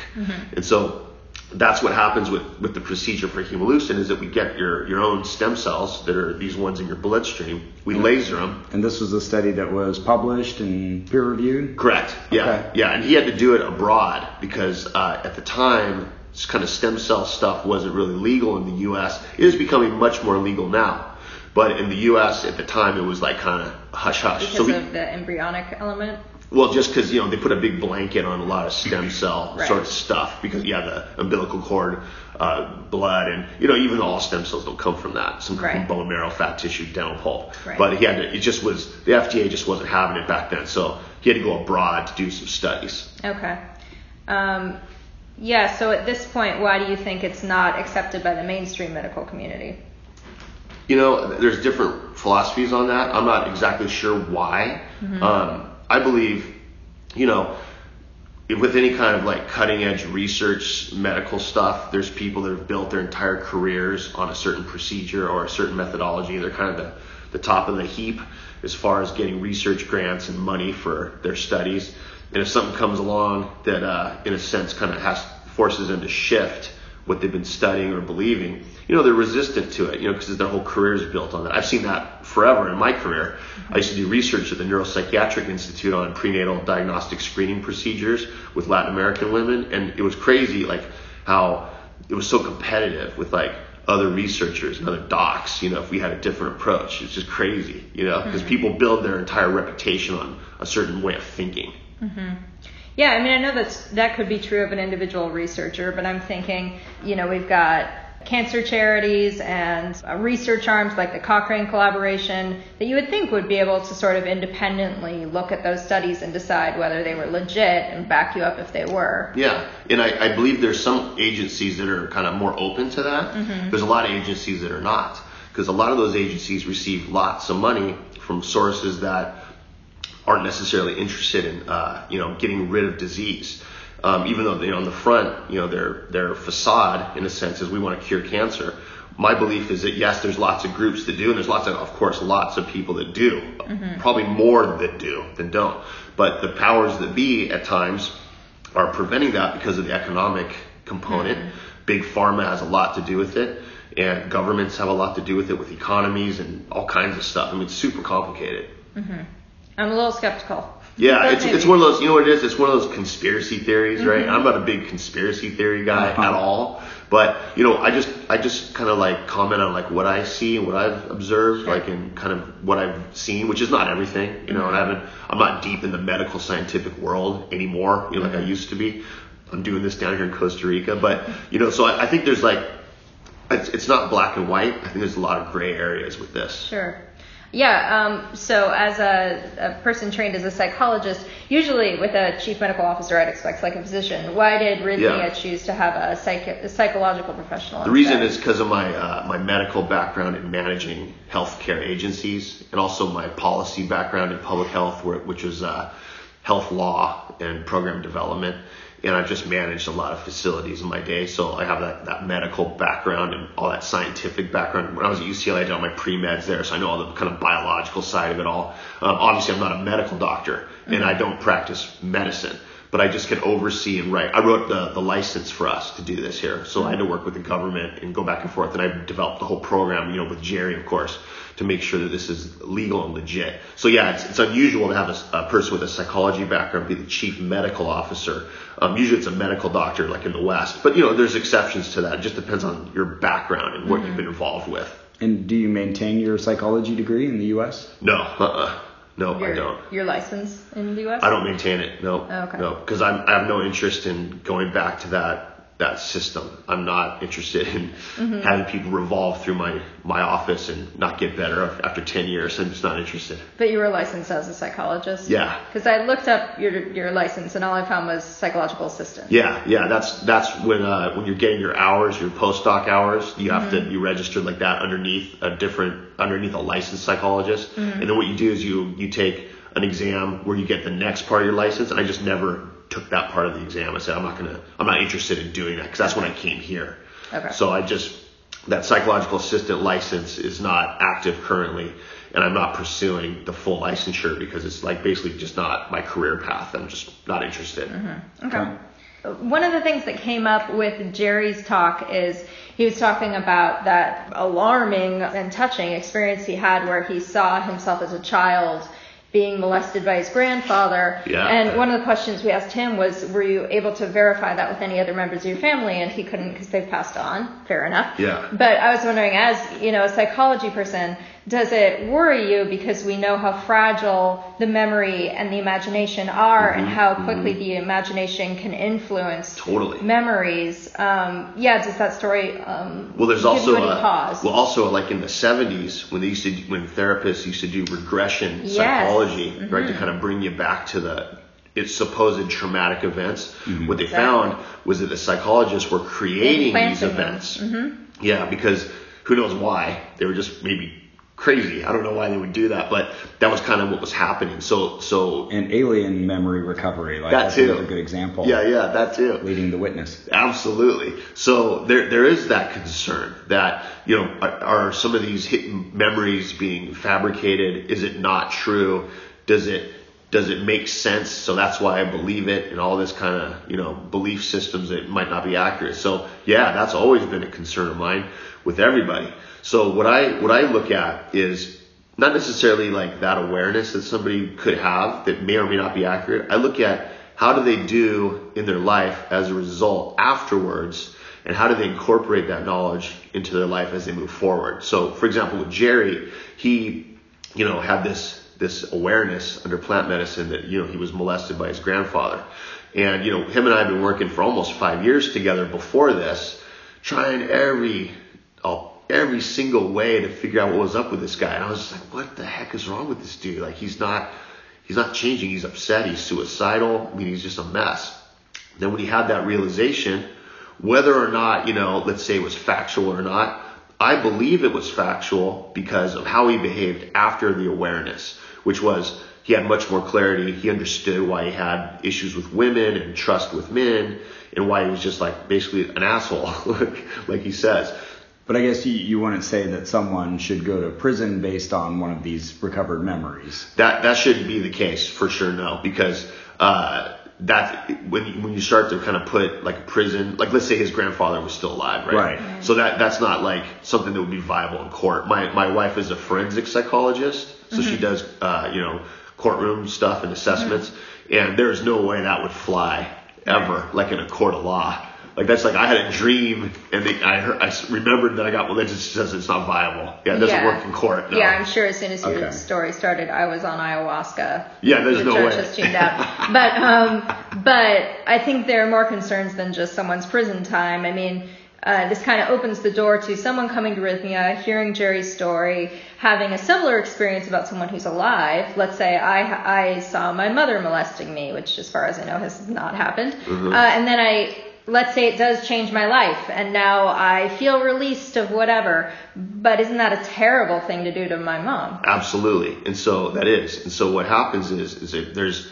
And so that's what happens with, with the procedure for Hemalucence is that we get your, your own stem cells that are these ones in your bloodstream. We laser them And this was a study that was published and peer reviewed. Correct. Yeah. Okay. Yeah. And he had to do it abroad because uh, at the time, this kind of stem cell stuff wasn't really legal in the U.S. It is becoming much more legal now. But in the U.S. at the time, it was like kind of hush hush. Because So we, of the embryonic element. well, just because you know they put a big blanket on a lot of stem cell Right. sort of stuff because yeah, the umbilical cord, uh, blood, and you know even all stem cells don't come from that, some come Right. from bone marrow, fat tissue, dental pulp. Right. But he had to. It just was the FDA just wasn't having it back then, so he had to go abroad to do some studies. Okay. Um, yeah, so at this point, why do you think it's not accepted by the mainstream medical community? You know, there's different philosophies on that. I'm not exactly sure why. Um, I believe, you know, with any kind of like cutting edge research, medical stuff, there's people that have built their entire careers on a certain procedure or a certain methodology. They're kind of the, the top of the heap as far as getting research grants and money for their studies. And if something comes along that, uh, in a sense, kind of has forces them to shift what they've been studying or believing, you know, they're resistant to it, you know, because their whole career is built on that. I've seen that forever in my career. I used to do research at the Neuropsychiatric Institute on prenatal diagnostic screening procedures with Latin American women, and it was crazy, like how it was so competitive with like other researchers and other docs, you know, if we had a different approach. It's just crazy, you know, because people build their entire reputation on a certain way of thinking. Yeah, I mean, I know that's that could be true of an individual researcher, but I'm thinking, you know, we've got cancer charities and uh, research arms like the Cochrane collaboration that you would think would be able to sort of independently look at those studies and decide whether they were legit and back you up if they were. Yeah, and I, I believe there's some agencies that are kind of more open to that. There's a lot of agencies that are not, because a lot of those agencies receive lots of money from sources that aren't necessarily interested in, uh, you know, getting rid of disease. Um, even though you know, on the front, you know, their their facade, in a sense, is we want to cure cancer. My belief is that yes, there's lots of groups that do, and there's lots of, of course, lots of people that do. Probably more that do than don't. But the powers that be, at times, are preventing that because of the economic component. Big pharma has a lot to do with it, and governments have a lot to do with it, with economies and all kinds of stuff. I mean, it's super complicated. I'm a little skeptical. Yeah, But it's, maybe. it's one of those, you know what it is? It's one of those conspiracy theories, right? Mm-hmm. I'm not a big conspiracy theory guy Uh-huh. at all, but you know, I just, I just kind of like comment on like what I see and what I've observed, like and kind of what I've seen, which is not everything, you know, and I mm-hmm. haven't, I'm not deep in the medical scientific world anymore, you know, like I mm-hmm. used to be. I'm doing this down here in Costa Rica, but you know, so I, I think there's like, it's, it's not black and white. I think there's a lot of gray areas with this. Sure. Yeah, um, so as a, a person trained as a psychologist, usually with a chief medical officer, I'd expect like a physician. Why did Rythmia Yeah. choose to have a, psych- a psychological professional? The reason is because of my uh, my medical background in managing healthcare agencies, and also my policy background in public health, where, which was uh, health law and program development. And I've just managed a lot of facilities in my day, so I have that, that medical background and all that scientific background. When I was at UCLA, I did all my pre meds there, so I know all the kind of biological side of it all. Um, obviously, I'm not a medical doctor, and I don't practice medicine but I just could oversee and write. I wrote the, the license for us to do this here, so I had to work with the government and go back and forth. And I developed the whole program, you know, with Jerry, of course, to make sure that this is legal and legit. So yeah, it's, it's unusual to have a person with a psychology background be the chief medical officer. Um, usually it's a medical doctor, like in the West, but you know, there's exceptions to that. It just depends on your background and what you've been involved with. And do you maintain your psychology degree in the U.S.? No, uh-uh. No, I don't. Your license in the U.S. I don't maintain it. No, Oh, okay. no, because I'm I have no interest in going back to that that system. I'm not interested in Mm-hmm. having people revolve through my my office and not get better after 10 years. I'm just not interested. But you were licensed as a psychologist. Yeah. Because I looked up your your license and all I found was psychological assistant. Yeah, yeah, that's that's when uh, when you're getting your hours, your postdoc hours, you have Mm-hmm. to be registered like that underneath a different underneath a licensed psychologist. Mm-hmm. And then what you do is you you take an exam where you get the next part of your license. And I just never took that part of the exam. I said I'm not gonna I'm not interested in doing that because that's when I came here. Okay. So I just that psychological assistant license is not active currently. And I'm not pursuing the full licensure because it's like basically just not my career path. I'm just not interested. Mm-hmm. Okay. One of the things that came up with Jerry's talk is he was talking about that alarming and touching experience he had where he saw himself as a child being molested by his grandfather. Yeah. And one of the questions we asked him was, were you able to verify that with any other members of your family? And he couldn't because they've passed on. Fair enough. Yeah. But I was wondering, as you know, a psychology person, does it worry you because we know how fragile the memory and the imagination are, and how quickly the imagination can influence Totally. memories? Um, yeah, does that story um, Well, there's give also you uh, pause? well, also like in the 70s when they used to when therapists used to do regression Yes. psychology, right, Mm-hmm. to kind of bring you back to the its supposed traumatic events. What they Exactly. found was that the psychologists were creating these Implanting them. events. Yeah, because who knows why they were just maybe crazy. I don't know why they would do that, but that was kind of what was happening. So so And alien memory recovery, like that that's too. another good example. Yeah, yeah, that too. Leading the witness. Absolutely. So there there is that concern that you know are, are some of these hidden memories being fabricated? Is it not true? Does it does it make sense? So that's why I believe it, and all this kind of you know belief systems that might not be accurate. So yeah, that's always been a concern of mine with everybody. So what I what I look at is not necessarily like that awareness that somebody could have that may or may not be accurate. I look at how do they do in their life as a result afterwards, and how do they incorporate that knowledge into their life as they move forward. So, for example, with Jerry, he, you know, had this this awareness under plant medicine that you know he was molested by his grandfather, and you know him and I have been working for almost five years together before this, trying every every single way to figure out what was up with this guy. And I was just like, what the heck is wrong with this dude? Like he's not he's not changing. He's upset. He's suicidal. I mean, he's just a mess. Then when he had that realization, whether or not, you know, let's say it was factual or not, I believe it was factual because of how he behaved after the awareness, which was he had much more clarity. He understood why he had issues with women and trust with men and why he was just like basically an asshole, like, like he says. But I guess you, you wouldn't say that someone should go to prison based on one of these recovered memories. That that shouldn't be the case for sure. No, because uh, that when when you start to kind of put like a prison, like let's say his grandfather was still alive, right? Right. So that that's not like something that would be viable in court. My my wife is a forensic psychologist, so she does uh, you know courtroom stuff and assessments, and there is no way that would fly ever, like in a court of law. Like that's like I had a dream and they, I heard, I remembered that I got well that just says it's not viable. Yeah, it doesn't Yeah. work in court. No. Yeah, I'm sure as soon as your Okay. story started, I was on ayahuasca. Yeah, there's the no way. has tuned out. but um, but I think there are more concerns than just someone's prison time. I mean, uh, this kind of opens the door to someone coming to Rythmia, hearing Jerry's story, having a similar experience about someone who's alive. Let's say I I saw my mother molesting me, which, as far as I know, has not happened. Mm-hmm. Uh, and then I let's say it does change my life and now I feel released of whatever. But isn't that a terrible thing to do to my mom? Absolutely. And so that is. And so what happens is, is that there's,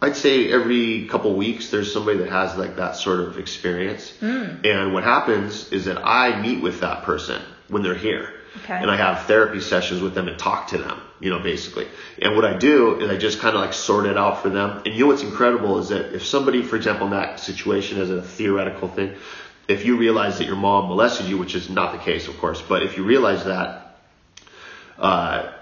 I'd say every couple weeks there's somebody that has like that sort of experience. Hmm. And what happens is that I meet with that person when they're here. Okay. And I have therapy sessions with them and talk to them, you know, basically. And what I do is I just kind of like sort it out for them. And you know what's incredible is that if somebody, for example, in that situation as a theoretical thing, if you realize that your mom molested you, which is not the case, of course, but if you realize that, uh,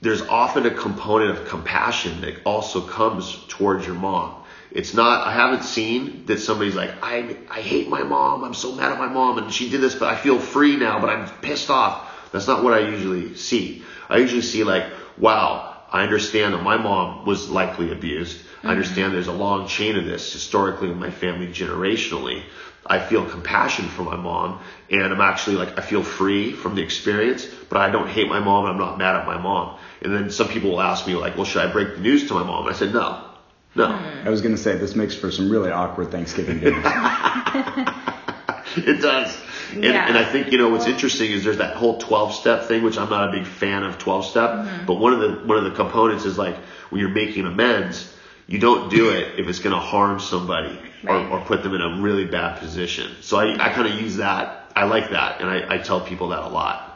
there's often a component of compassion that also comes towards your mom. It's not, I haven't seen that somebody's like, I, I hate my mom. I'm so mad at my mom and she did this, but I feel free now, but I'm pissed off. That's not what I usually see. I usually see like, wow, I understand that my mom was likely abused. I mm-hmm. understand there's a long chain of this historically in my family generationally. I feel compassion for my mom and I'm actually like, I feel free from the experience, but I don't hate my mom. I'm not mad at my mom. And then some people will ask me like, well, should I break the news to my mom? And I said, no, no. I was going to say this makes for some really awkward Thanksgiving dinners. it does. And, Yeah. and I think you know what's interesting is there's that whole 12 step thing, which I'm not a big fan of 12 step. Mm-hmm. But one of the one of the components is like when you're making amends, you don't do it if it's going to harm somebody Right. or, or put them in a really bad position. So I, I kind of use that. I like that, and I, I tell people that a lot.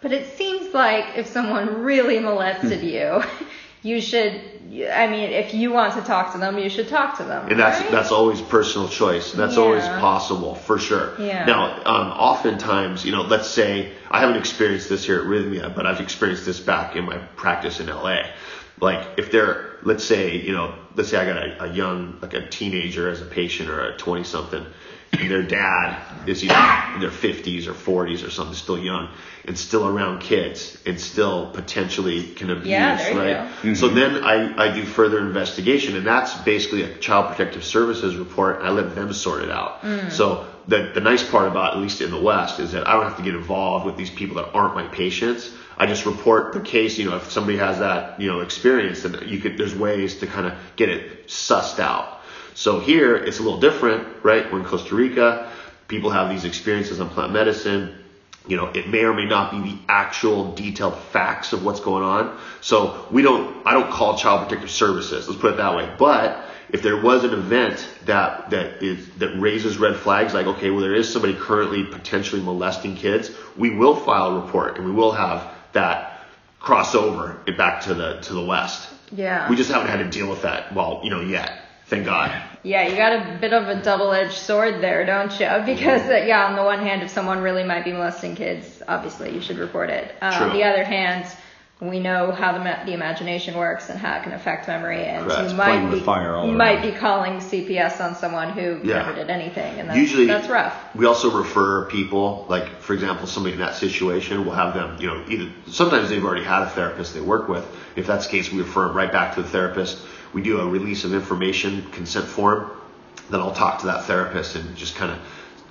But it seems like if someone really molested Hmm. you, you should. I mean, if you want to talk to them, you should talk to them. And that's right? that's always personal choice. That's always possible for sure. Yeah. Now, um, oftentimes, you know, let's say I haven't experienced this here at Rythmia, but I've experienced this back in my practice in LA. Like if they're, let's say, you know, let's say I got a, a young, like a teenager as a patient or a 20 something, and their dad is you know in their 50s or 40s or something, still young, and still around kids, and still potentially can abuse, Yeah, right? go. So then I, I do further investigation, and that's basically a Child Protective Services report. I let them sort it out. Mm. So the the nice part about, at least in the West, is that I don't have to get involved with these people that aren't my patients. I just report the case. You know, if somebody has that you know experience, then you could there's ways to kind of get it sussed out. So here it's a little different, right? We're in Costa Rica. People have these experiences on plant medicine you know, it may or may not be the actual detailed facts of what's going on. So we don't, I don't call child protective services. Let's put it that way. But if there was an event that, that is, that raises red flags, like, okay, well, there is somebody currently potentially molesting kids, we will file a report and we will have that crossover it back to the, to the West. Yeah. We just haven't had to deal with that, well, you know, yet. Thank God. Yeah, you got a bit of a double-edged sword there, don't you? Because uh, yeah, on the one hand, if someone really might be molesting kids, obviously you should report it. Uh. On the other hand, we know how the, ma- the imagination works and how it can affect memory, and Correct. you might be fire all you might be calling CPS on someone who Yeah. never did anything, and that's, Usually, that's rough. We also refer people, like for example, somebody in that situation, we'll have them, you know, either sometimes they've already had a therapist they work with. If that's the case, we refer them right back to the therapist. We do a release of information consent form. Then I'll talk to that therapist and just kind of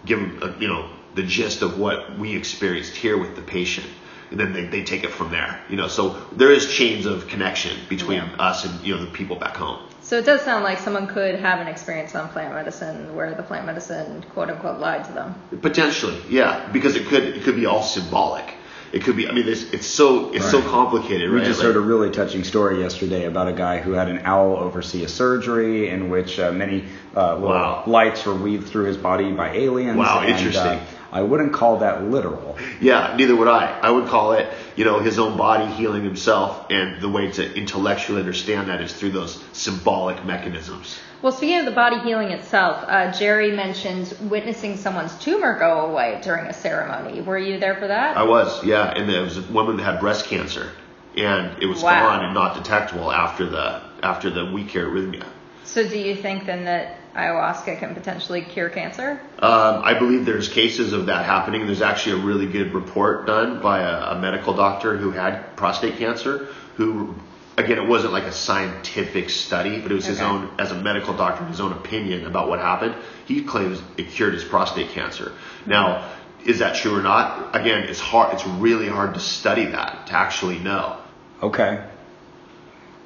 give them, a, uh, you know, the gist of what we experienced here with the patient. And then they, they take it from there, you know. So there is chains of connection between Yeah. us and you know the people back home. So it does sound like someone could have an experience on plant medicine where the plant medicine quote unquote lied to them. Potentially, yeah, because it could it could be all symbolic. It could be. I mean, it's, it's so it's so Right. complicated, We just Like- heard a really touching story yesterday about a guy who had an owl oversee a surgery in which uh, many uh, little Wow. lights were weaved through his body by aliens. Wow, and, interesting. Uh, I wouldn't call that literal. Yeah, neither would I. I would call it, you know, his own body healing himself, and the way to intellectually understand that is through those symbolic mechanisms. Well, speaking of the body healing itself, uh, Jerry mentioned witnessing someone's tumor go away during a ceremony. Were you there for that? I was, yeah, and there was a woman that had breast cancer, and it was Wow. gone and not detectable after the after the week here at Rythmia. So, do you think then that ayahuasca can potentially cure cancer? Um, I believe there's cases of that happening. There's actually a really good report done by a, a medical doctor who had prostate cancer. Who, again, it wasn't like a scientific study, but it was his own, as a medical doctor, his own opinion about what happened. He claims it cured his prostate cancer. Now, is that true or not? Again, it's hard. It's really hard to study that to actually know. Okay.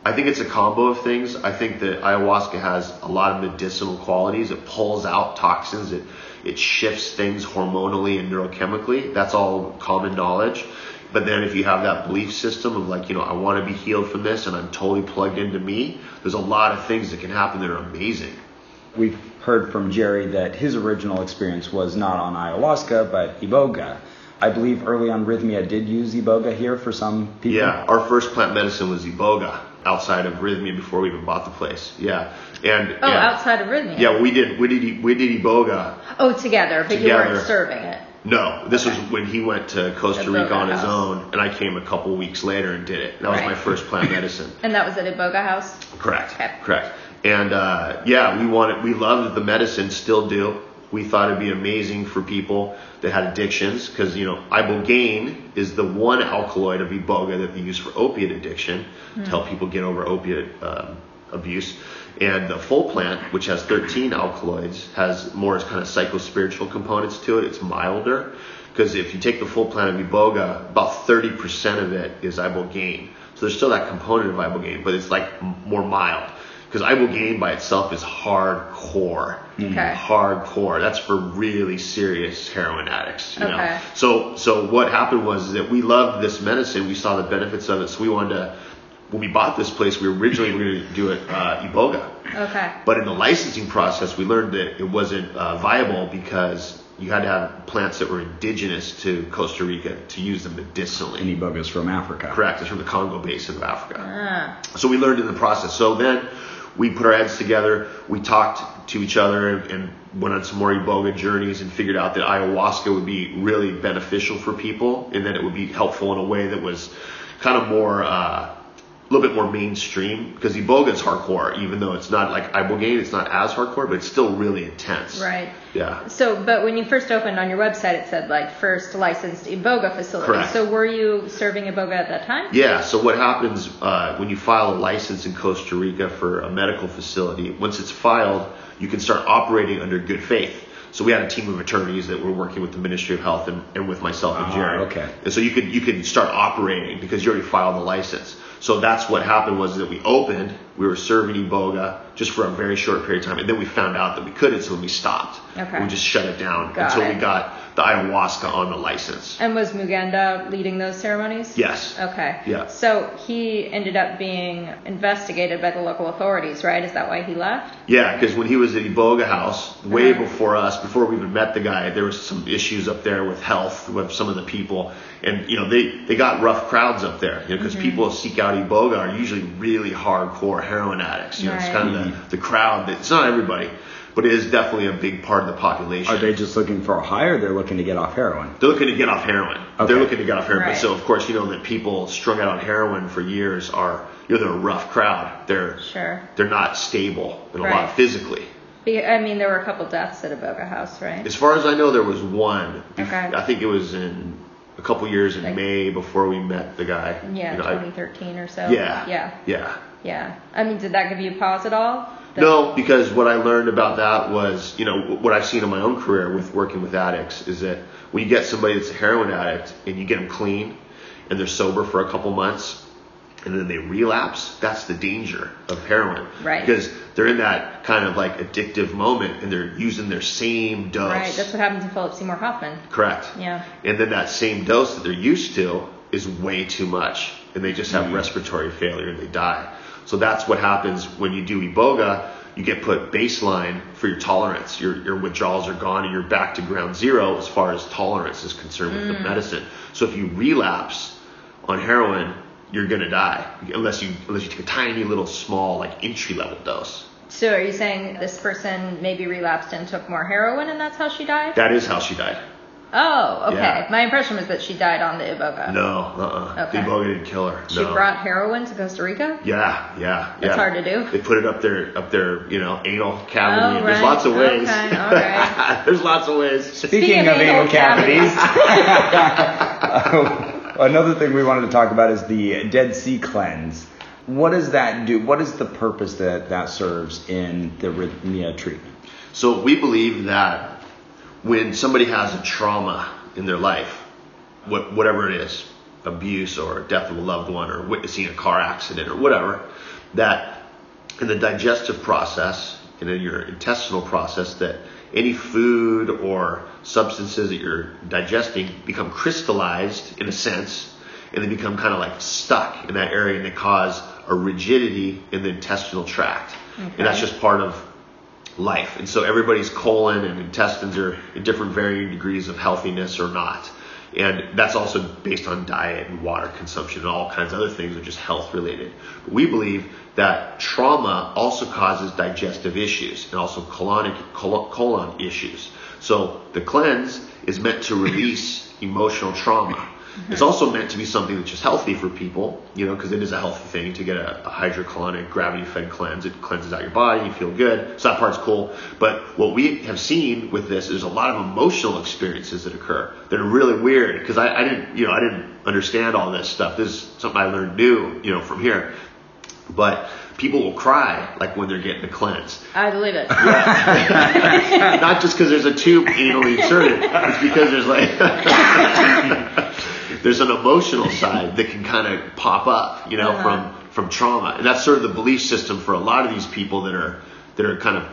I think it's a combo of things. I think that ayahuasca has a lot of medicinal qualities. It pulls out toxins. It it shifts things hormonally and neurochemically. That's all common knowledge. But then if you have that belief system of like, you know, I want to be healed from this and I'm totally plugged into me, there's a lot of things that can happen that are amazing. We've heard from Jerry that his original experience was not on ayahuasca, but iboga. I believe early on Rythmia did use iboga here for some people. Yeah, our first plant medicine was Iboga outside of Rythmia before we even bought the place. Yeah. And Oh, and- outside of Rythmia. Yeah, we did we did we did Iboga Oh, together, but you Together. weren't serving it. No, this was when he went to Costa Rica on his House. own, and I came a couple weeks later and did it. That was Right. my first plant medicine. And that was at Iboga House? Correct. Okay. Correct. And uh, yeah, we wanted, we loved the medicine, still do. We thought it'd be amazing for people that had addictions because you know ibogaine is the one alkaloid of iboga that they use for opiate addiction to help people get over opiate um, abuse. And the full plant, which has 13 alkaloids, has more kind of psychospiritual components to it. It's milder because if you take the full plant of iboga, about 30% of it is ibogaine. So there's still that component of ibogaine, but it's like m- more mild. Because ibogaine by itself is hardcore. Okay. Hardcore. That's for really serious heroin addicts. You Okay. know. So so what happened was that we loved this medicine. We saw the benefits of it. So we wanted to. When we bought this place, we originally were going to do it uh, iboga. Okay. But in the licensing process, we learned that it wasn't uh, viable because you had to have plants that were indigenous to Costa Rica to use them medicinally. Any bogus from Africa. Correct. It's from the Congo Basin of Africa. Ah. So we learned in the process. So then we put our heads together, we talked to each other and, went on some more Iboga journeys and figured out that ayahuasca would be really beneficial for people and that it would be helpful in a way that was kind of more, uh, a little bit more mainstream because Iboga is hardcore, even though it's not like Ibogaine, it's not as hardcore, but it's still really intense. Right. Yeah. So, but when you first opened on your website, it said like first licensed Iboga facility. Correct. So, were you serving Iboga at that time? Yeah, so what happens uh, when you file a license in Costa Rica for a medical facility, once it's filed, you can start operating under good faith. So we had a team of attorneys that were working with the Ministry of Health and, and with myself and Ah, Jared. okay. And so you could you could start operating because you already filed the license. So that's what happened was that we opened, we were serving Iboga just for a very short period of time, and then we found out that we couldn't, so we stopped. Okay. We just shut it down Got until it. we got the ayahuasca on the license. And was Muganda leading those ceremonies? Yes. Okay. Yeah. So he ended up being investigated by the local authorities, right? Is that why he left? Yeah, because when he was at Iboga House, way Uh-huh. before us, before we even met the guy, there was some issues up there with health with some of the people, and you know they they got rough crowds up there, you know, because Mm-hmm. people who seek out Iboga are usually really hardcore heroin addicts. You know, it's kind of the, the crowd that it's not everybody, but it is definitely a big part of the population. Are they just looking for a high or they're looking to get off heroin? They're looking to get off heroin. Okay. They're looking to get off heroin. Right. But so of course you know that people strung out on heroin for years are you know they're a rough crowd. They're Sure. they're not stable and a Right. lot physically. Be- I mean, there were a couple deaths at Iboga House, right? As far as I know, there was one. Okay. I think it was in a couple years in Like- May before we met the guy. Yeah, You know, I- 2013 or so. yeah. Yeah. Yeah. Yeah. I mean, did that give you pause at all? The- No, because what I learned about that was, you know, what I've seen in my own career with working with addicts is that when you get somebody that's a heroin addict and you get them clean and they're sober for a couple months and then they relapse, that's the danger of heroin. Right. Because they're in that kind of like addictive moment and they're using their same dose. Right. That's what happened to Philip Seymour Hoffman. Correct. Yeah. And then that same dose that they're used to is way too much, and they just have mm-hmm. respiratory failure and they die. So that's what happens when you do Iboga. You get put baseline for your tolerance. Your, your withdrawals are gone, and you're back to ground zero as far as tolerance is concerned with the mm. medicine. So if you relapse on heroin, you're gonna die unless you unless you take a tiny little small like entry level dose. So are you saying this person maybe relapsed and took more heroin and that's how she died? That is how she died. Oh, okay. Yeah. My impression was that she died on the Iboga. No, uh-uh. Okay. The Iboga didn't kill her. She no. brought heroin to Costa Rica? Yeah, yeah, That's yeah. hard to do. They put it up their up their you know anal cavity. Oh, There's right. lots of ways. Okay, all right. There's lots of ways. Speaking, of anal cavities, oh. Another thing we wanted to talk about is the Dead Sea cleanse. What does that do? What is the purpose that that serves in the Rythmia treatment? So we believe that when somebody has a trauma in their life, whatever it is, abuse or death of a loved one or witnessing a car accident or whatever, that in the digestive process and in your intestinal process, that any food or substances that you're digesting become crystallized in a sense and they become kind of like stuck in that area and they cause a rigidity in the intestinal tract. And that's just part of life. And so everybody's colon and intestines are in different varying degrees of healthiness or not. And that's also based on diet and water consumption and all kinds of other things, which is health related. But we believe that trauma also causes digestive issues and also colonic, colon, colon issues. So the cleanse is meant to release emotional trauma. It's also meant to be something that's just healthy for people, you know, because it is a healthy thing to get a, a hydrocolonic, gravity-fed cleanse. It cleanses out your body, you feel good. So that part's cool. But what we have seen with this is a lot of emotional experiences that occur that are really weird. Because I, I didn't, you know, I didn't understand all this stuff. This is something I learned new, you know, from here. But people will cry like when they're getting a cleanse. I believe it. Not just because there's a tube anally inserted. It's because there's like there's an emotional side that can kind of pop up, you know, Uh-huh. from from trauma, and that's sort of the belief system for a lot of these people that are that are kind of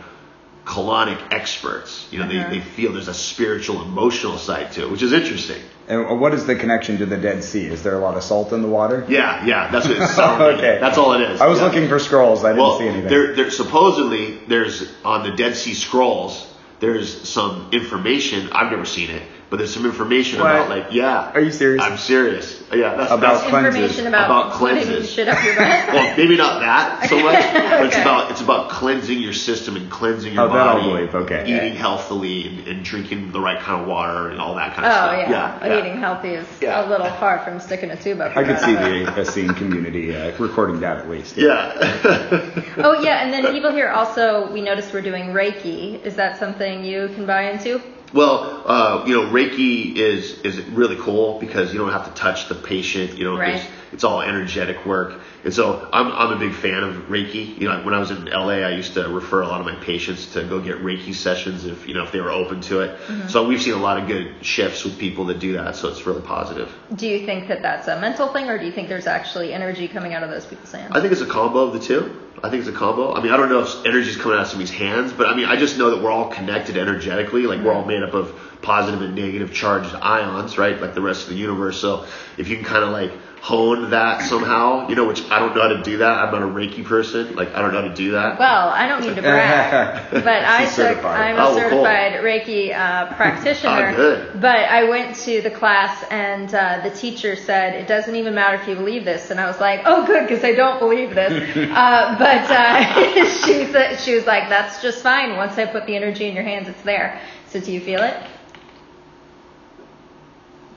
colonic experts. You know, Uh-huh. they, they feel there's a spiritual, emotional side to it, which is interesting. And what is the connection to the Dead Sea? Is there a lot of salt in the water? Yeah, yeah, that's what it's sounding. Okay. That's all it is. I was Yeah. looking for scrolls. I didn't well, see anything. There, there, supposedly there's on the Dead Sea Scrolls. There's some information. I've never seen it, but there's some information What? about like yeah. Are you serious? I'm serious. Yeah, that's About that's, cleanses. Information about, About cleanses. shit up your butt. well, maybe not that so much, but it's about it's about cleansing your system and cleansing your Oh, that I'll body, believe, okay. eating healthily and, and drinking the right kind of water and all that kind of Oh stuff. yeah, yeah, eating healthy is Yeah. a little far from sticking a tube up. I could see the Essene community uh, recording that at least. Yeah. Oh yeah, and then people here also we noticed we're doing Reiki. Is that something you can buy into? Well, uh, you know, Reiki is is really cool because you don't have to touch the patient. You know, Right. it's, it's all energetic work, and so I'm I'm a big fan of Reiki. You know, when I was in LA, I used to refer a lot of my patients to go get Reiki sessions if you know if they were open to it. Mm-hmm. So we've seen a lot of good shifts with people that do that. So it's really positive. Do you think that that's a mental thing, or do you think there's actually energy coming out of those people's hands? I think it's a combo of the two. I think it's a combo. I mean, I don't know if energy's coming out of somebody's hands, but I mean, I just know that we're all connected energetically. Like we're all mm-hmm. made up of positive and negative charged ions, right? Like the rest of the universe. So if you can kind of like hone that somehow, you know, which I don't know how to do that. I'm not a Reiki person. Like I don't know how to do that. Well, I don't mean to brag, but I took, certified. I'm a Oh, cool. certified Reiki uh, practitioner. Ah, good. But I went to the class, and uh, the teacher said it doesn't even matter if you believe this, and I was like, oh, good, because I don't believe this. uh, but uh, she said she was like, that's just fine. Once I put the energy in your hands, it's there. So do you feel it?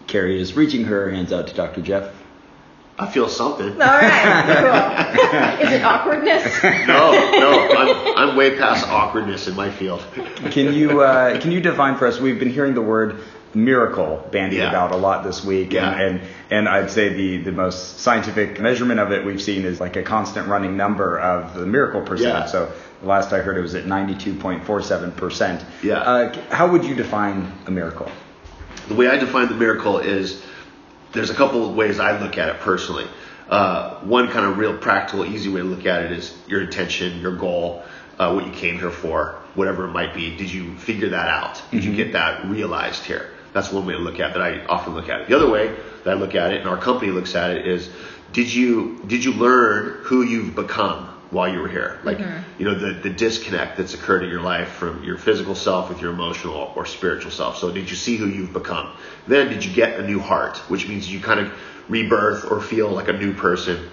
Carrie is reaching her hands out to Dr. Jeff. I feel something. All right, cool. Is it awkwardness? No, no, I'm I'm way past awkwardness in my field. Can you uh, can you define for us? We've been hearing the word miracle bandied Yeah. about a lot this week, Yeah. and, and and I'd say the the most scientific measurement of it we've seen is like a constant running number of the miracle percent. Yeah. So the last I heard it was at 92.47 percent. Yeah. Uh, how would you define a miracle? The way I define the miracle is there's a couple of ways I look at it personally. Uh, one kind of real practical, easy way to look at it is your intention, your goal, uh, what you came here for, whatever it might be. Did you figure that out? Did you get that realized here? That's one way to look at it that I often look at it. The other way that I look at it, and our company looks at it, is did you did you learn who you've become while you were here? Like mm-hmm. you know the the disconnect that's occurred in your life from your physical self with your emotional or spiritual self. So did you see who you've become? Then did you get a new heart, which means you kind of rebirth or feel like a new person.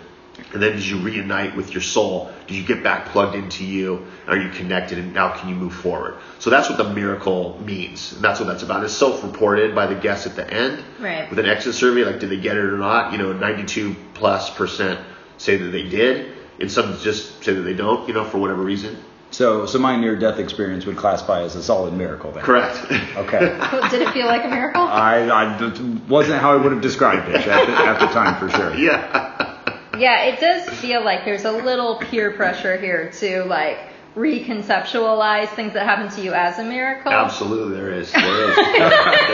And then did you reunite with your soul? Did you get back plugged into you? Are you connected? And now can you move forward? So that's what the miracle means. And that's what that's about. It's self-reported by the guests at the end. Right. With an exit survey, like did they get it or not? You know, 92 plus percent say that they did. And some just say that they don't, you know, for whatever reason. So so my near death experience would classify as a solid miracle then. Correct. Okay. Did it feel like a miracle? I, I wasn't how I would have described it at the, at the time for sure. yeah. Yeah, it does feel like there's a little peer pressure here to like reconceptualize things that happen to you as a miracle. Absolutely, there is. There is.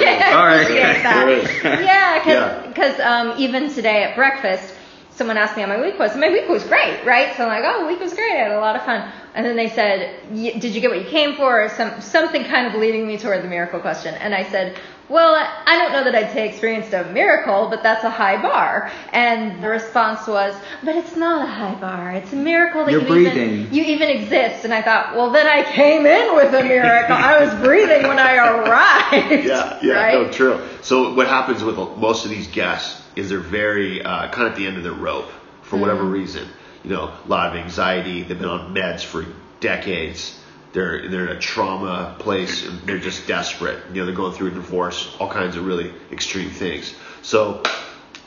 There is. All right. appreciate that. There is. Yeah, Yeah. because um, even today at breakfast, someone asked me how my week was. And my week was great, right? So I'm like, oh, week was great. I had a lot of fun. And then they said, "Y- did you get what you came for? Or some something kind of leading me toward the miracle question. And I said, well, I don't know that I'd say experienced a miracle, but that's a high bar. And the response was, but it's not a high bar. It's a miracle that You're you breathing. even you even exist. And I thought, well, then I came in with a miracle. I was breathing when I arrived. Yeah, yeah, right? no, true. So what happens with most of these guests is they're very uh, kind of at the end of their rope for whatever reason. You know, a lot of anxiety. They've been on meds for decades. They're they're in a trauma place. And they're just desperate. You know, they're going through a divorce, all kinds of really extreme things. So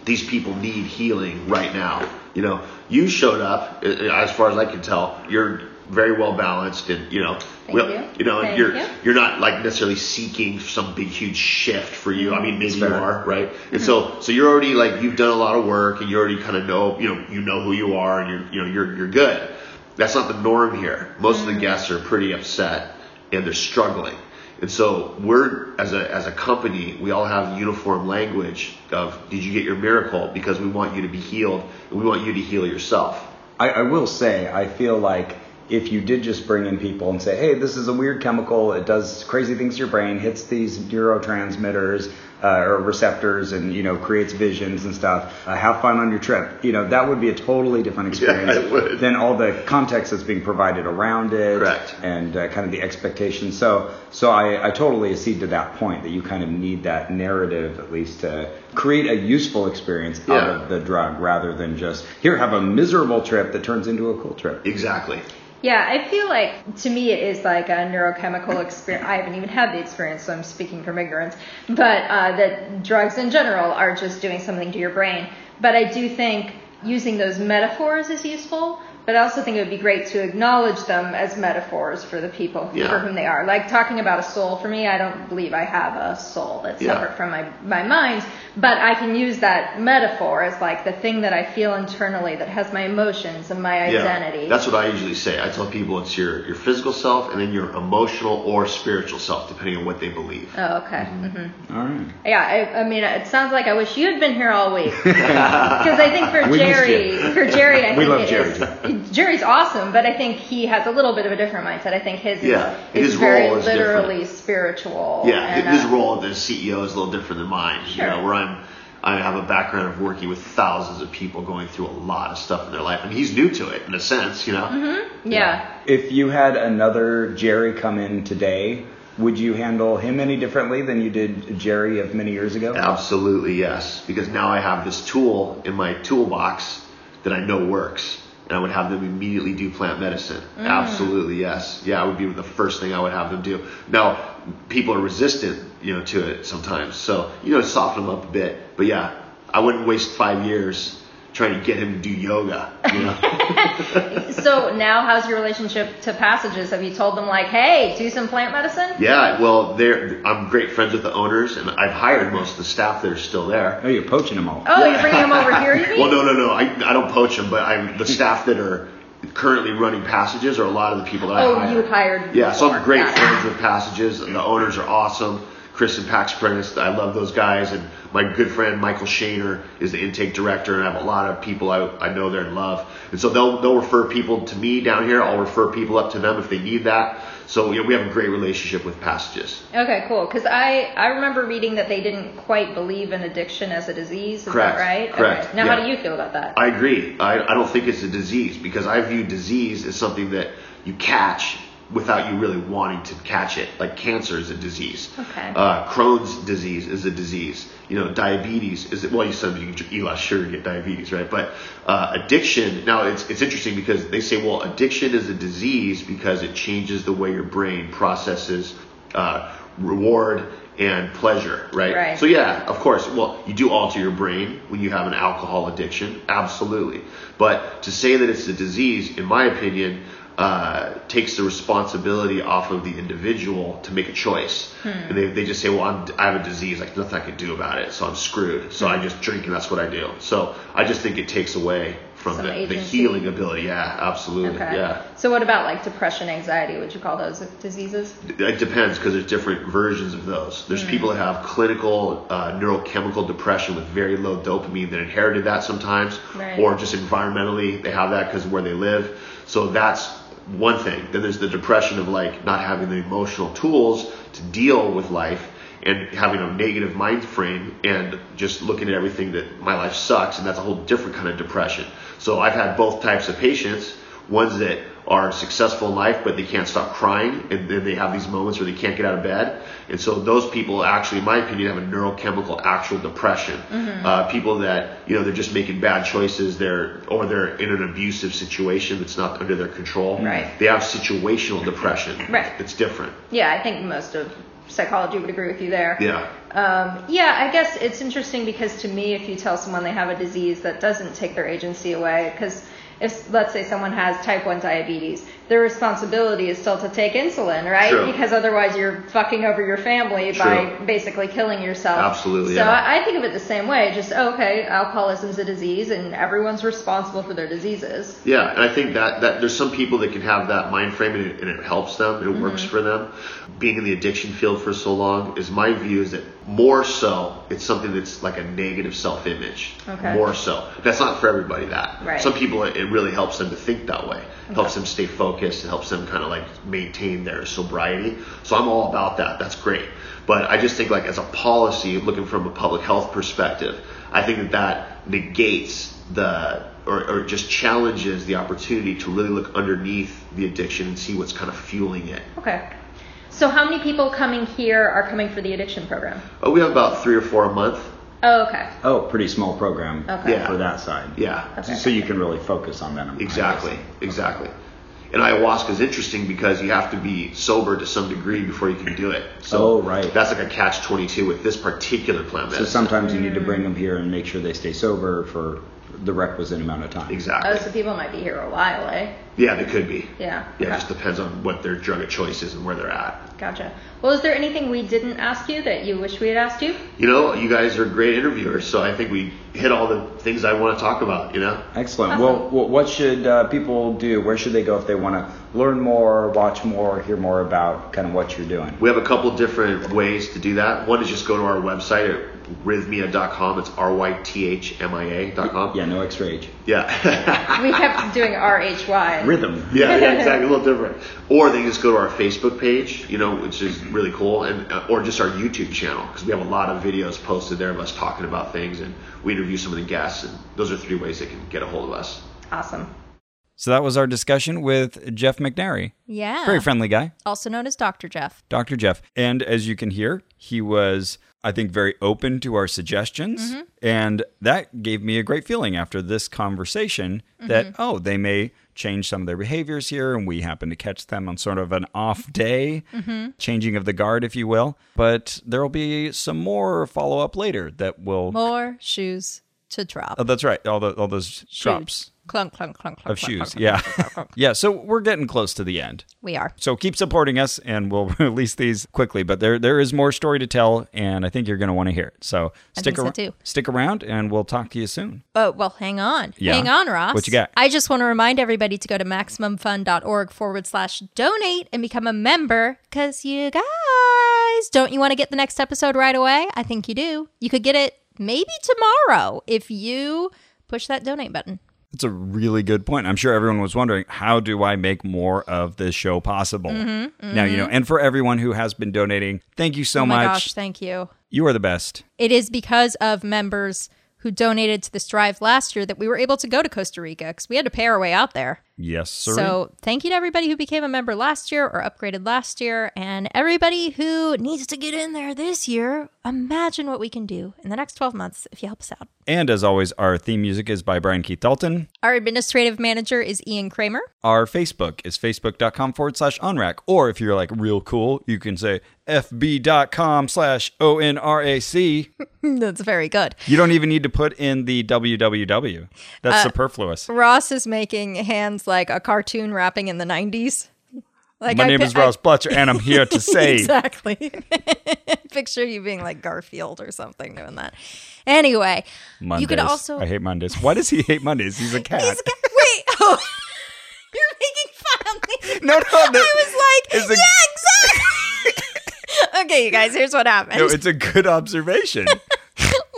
these people need healing right now. You know, you showed up, as far as I can tell, you're very well balanced and you know Thank you. you know Thank you're you. you're not like necessarily seeking some big huge shift for you. I mean maybe you are right? And mm-hmm. so so you're already like you've done a lot of work and you already kind of know you know you know who you are and you're you know you're you're good. That's not the norm here. Most of the mm-hmm. guests are pretty upset and they're struggling. And so we're as a as a company we all have uniform language of did you get your miracle? because we want you to be healed and we want you to heal yourself. I, I will say, I feel like if you did just bring in people and say, hey, this is a weird chemical, it does crazy things to your brain, hits these neurotransmitters uh, or receptors, and you know creates visions and stuff. Uh, have fun on your trip. You know that would be a totally different experience would. than all the context that's being provided around it, Correct. and uh, kind of the expectation. So, so I, I totally accede to that point that you kind of need that narrative at least to create a useful experience out of the drug rather than just here have a miserable trip that turns into a cool trip. exactly Yeah, I feel like to me it is like a neurochemical experience. I haven't even had the experience, so I'm speaking from ignorance. But uh, that drugs in general are just doing something to your brain. But I do think using those metaphors is useful. But I also think it would be great to acknowledge them as metaphors for the people Yeah. for whom they are. Like talking about a soul for me, I don't believe I have a soul that's Yeah. separate from my, my mind. But I can use that metaphor as like the thing that I feel internally that has my emotions and my identity. Yeah, that's what I usually say. I tell people it's your, your physical self and then your emotional or spiritual self, depending on what they believe. Oh, okay. hmm All right. Yeah, I, I mean, it sounds like I wish you had been here all week. Because I think for We Jerry, for Jerry, I We think love it Jerry, is- Jerry's awesome, but I think he has a little bit of a different mindset. I think his Yeah, is, his is very role is literally spiritual. Yeah, and, his uh, role as CEO is a little different than mine. Sure. You know, where I'm, I have a background of working with thousands of people going through a lot of stuff in their life, and he's new to it in a sense. You know. Mm-hmm. Yeah. If you had another Jerry come in today, would you handle him any differently than you did Jerry of many years ago? Absolutely yes, because now I have this tool in my toolbox that I know works, and I would have them immediately do plant medicine. Mm. Absolutely yes, yeah, I would be the first thing I would have them do. Now, people are resistant, you know, to it sometimes, so you know, soften them up a bit. But yeah, I wouldn't waste five years trying to get him to do yoga. You know? So now, how's your relationship to passages? Have you told them like, hey, do some plant medicine? yeah, well, they're, I'm great friends with the owners, and I've hired most of the staff that are still there. Oh, you're poaching them all. Oh, you're bringing them over here, you mean? Well, no, no, no. I, I don't poach them, but I'm the staff that are currently running passages are a lot of the people that Oh, I hire. you hired Yeah, so I'm great Got friends with passages, and the owners are awesome. Chris and Pax Prentice, I love those guys, and my good friend Michael Shaner is the intake director, and I have a lot of people I, I know they're in love, and so they'll they'll refer people to me down here. I'll refer people up to them if they need that. So yeah, we have a great relationship with passages. Okay, cool. Because I, I remember reading that they didn't quite believe in addiction as a disease. Is Correct. that right? Correct. Okay. Now, Yeah. how do you feel about that? I agree. I, I don't think it's a disease because I view disease as something that you catch without you really wanting to catch it. Like cancer is a disease. Okay. Uh, Crohn's disease is a disease. You know, diabetes is well, you said you can eat less sugar get diabetes, right? But uh, addiction. Now it's it's interesting because they say, well, addiction is a disease because it changes the way your brain processes uh, reward and pleasure, right? Right. So yeah, of course. Well, you do alter your brain when you have an alcohol addiction, absolutely. But to say that it's a disease, in my opinion, uh, takes the responsibility off of the individual to make a choice. Hmm. And they, they just say, well, I'm, I have a disease, like nothing I can do about it, so I'm screwed. So Hmm. I just drink and that's what I do. So I just think it takes away from the, the healing ability. Yeah, absolutely. Okay. Yeah. So what about like depression, anxiety? Would you call those diseases? It depends because there's different versions of those. There's people that have clinical uh, neurochemical depression with very low dopamine that inherited that sometimes, Right. or just environmentally they have that because of where they live. So that's one thing. Then there's the depression of like not having the emotional tools to deal with life and having a negative mind frame and just looking at everything that my life sucks and that's a whole different kind of depression. So I've had both types of patients, ones that are successful in life but they can't stop crying and then they have these moments where they can't get out of bed. And so those people actually, in my opinion, have a neurochemical actual depression. Uh, people that, you know, they're just making bad choices, they're, or they're in an abusive situation that's not under their control. Right. They have situational depression. Right. It's different. Yeah, I think most of psychology would agree with you there. Yeah. Um, yeah, I guess it's interesting because to me, if you tell someone they have a disease that doesn't take their agency away, because if let's say someone has type 1 diabetes, their responsibility is still to take insulin, right? True. Because otherwise you're fucking over your family by basically killing yourself. Absolutely, So yeah. I, I think of it the same way. Just okay, alcoholism's a disease, and everyone's responsible for their diseases. Yeah, and I think that, that there's some people that can have that mind frame and it, and it helps them, it works Mm-hmm. for them. Being in the addiction field for so long is my view is that more so it's something that's like a negative self image. Okay. More so. That's not for everybody that. Right. Some people it it really helps them to think that way. Helps them stay focused, it helps them kind of like maintain their sobriety. So I'm all about that. That's great. But I just think like as a policy, looking from a public health perspective, I think that that negates the or, or just challenges the opportunity to really look underneath the addiction and see what's kind of fueling it. Okay. So how many people coming here are coming for the addiction program? Oh, we have about three or four a month. Oh, okay. Oh, pretty small program Okay. Yeah. for that side. Yeah, Okay. So you can really focus on that. I'm exactly, exactly. And ayahuasca is interesting because you have to be sober to some degree before you can do it. So Oh, right. That's like a catch twenty two with this particular plant So medicine. sometimes you need to bring them here and make sure they stay sober for the requisite amount of time. exactly. Oh, so people might be here a while, eh? Yeah, they could be. Yeah. Yeah, it just depends on what their drug of choice is and where they're at. Gotcha. Well, is there anything we didn't ask you that you wish we had asked you? You know, you guys are great interviewers, so I think we hit all the things I want to talk about. You know. Excellent. Awesome. Well, well, what should uh, people do? Where should they go if they want to learn more, watch more, hear more about kind of what you're doing? We have a couple different ways to do that. One is just go to our website at rythmia.com. It's R-Y-T-H-M-I-A.com. Yeah, no extra H. Yeah. We kept doing RHY. Rhythm. yeah, yeah, exactly. A little different. Or they can just go to our Facebook page, you know, which is really cool, and uh, or just our YouTube channel because we have a lot of videos posted there of us talking about things, and we interview some of the guests, and those are three ways they can get a hold of us. Awesome. So that was our discussion with Jeff McNairy. Yeah. Very friendly guy. Also known as Dr. Jeff. Dr. Jeff. And as you can hear, he was, I think, very open to our suggestions. Mm-hmm. And that gave me a great feeling after this conversation mm-hmm. that, oh, they may change some of their behaviors here. And we happen to catch them on sort of an off day, mm-hmm. changing of the guard, if you will. But there will be some more follow up later that will. More shoes to drop. Oh, that's right. All, the, all those drops Clunk, clunk, clunk, clunk. of clunk, shoes. clunk, Yeah. clunk, yeah. So we're getting close to the end. We are. So keep supporting us, and we'll release these quickly. But there, there is more story to tell, and I think you're going to want to hear it. So I stick think so around. Stick around, and we'll talk to you soon. Oh, well, hang on. Yeah. Hang on, Ross. What you got? I just want to remind everybody to go to MaximumFun.org forward slash donate and become a member because you guys, don't you want to get the next episode right away? I think you do. You could get it maybe tomorrow if you push that donate button. That's a really good point. I'm sure everyone was wondering how do I make more of this show possible? Mm-hmm, Now you know, and for everyone who has been donating, thank you so oh my much. gosh, thank you. You are the best. It is because of members who donated to this drive last year that we were able to go to Costa Rica because we had to pay our way out there. Yes, sir. So thank you to everybody who became a member last year or upgraded last year, and everybody who needs to get in there this year. Imagine what we can do in the next 12 months if you help us out. and as always, our theme music is by Brian Keith Dalton. Our administrative manager is Ian Kramer. Our Facebook is facebook.com forward slash onrac. Or if you're like real cool, you can say fb.com slash O-N-R-A-C. That's very good. You don't even need to put in the www. That's Uh, superfluous. Ross is making hands like a cartoon rapping in the 90s. Like My I name pi- is Ross I- Blocher, and I'm here to say. exactly. Picture you being like Garfield or something doing that. Anyway, Mondays. you could also. I hate Mondays. Why does he hate Mondays? He's a cat. He's got- wait, oh, you're making fun of me. No, no, no. I was like, a- yeah, exactly. okay, you guys, here's what happened. no, it's a good observation.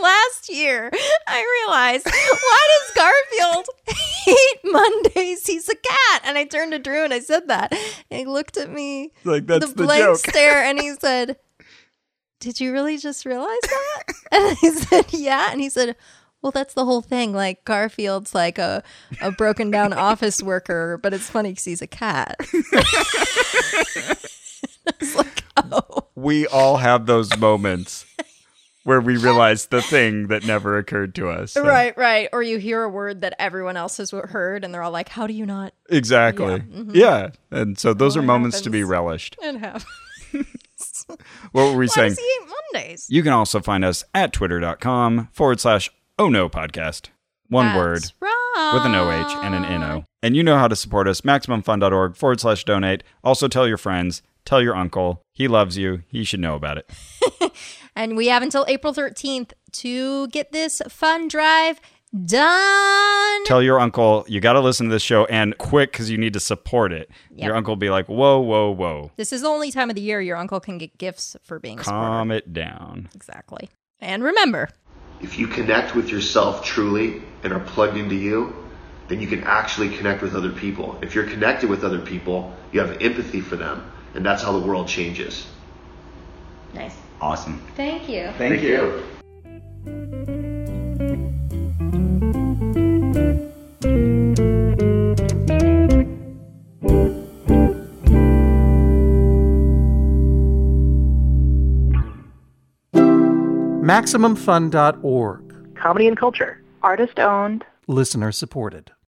Last year, I realized, why does Garfield hate Mondays? He's a cat. And I turned to Drew and I said that. And he looked at me, Like, that's the the blank joke. stare, and he said, Did you really just realize that? and I said, Yeah. And he said, well, that's the whole thing. Like Garfield's like a, a broken down office worker, but it's funny because he's a cat. like, oh, we all have those moments where we realize the thing that never occurred to us. So- right, right. Or you hear a word that everyone else has heard, and they're all like, "How do you not?" Exactly. Yeah, mm-hmm. Yeah. And so those Oh, are moments to be relished. It happens. What were we Why saying? does he hate Mondays? You can also find us at twitter.com forward slash oh no podcast. One That's word right. with an OH and an NO. And you know how to support us. MaximumFun.org forward slash donate. Also tell your friends, tell your uncle. He loves you. He should know about it. And we have until April 13th to get this fun drive done. Tell your uncle you got to listen to this show and quick because you need to support it. Yep. Your uncle will be like, whoa, whoa, whoa. This is the only time of the year your uncle can get gifts for being a supporter. Calm it down. Exactly. And remember, If you connect with yourself truly and are plugged into you, then you can actually connect with other people. If you're connected with other people, you have empathy for them, and that's how the world changes. Nice. Awesome. Thank you. Thank, you. MaximumFun.org. Comedy and culture. Artist owned. Listener supported.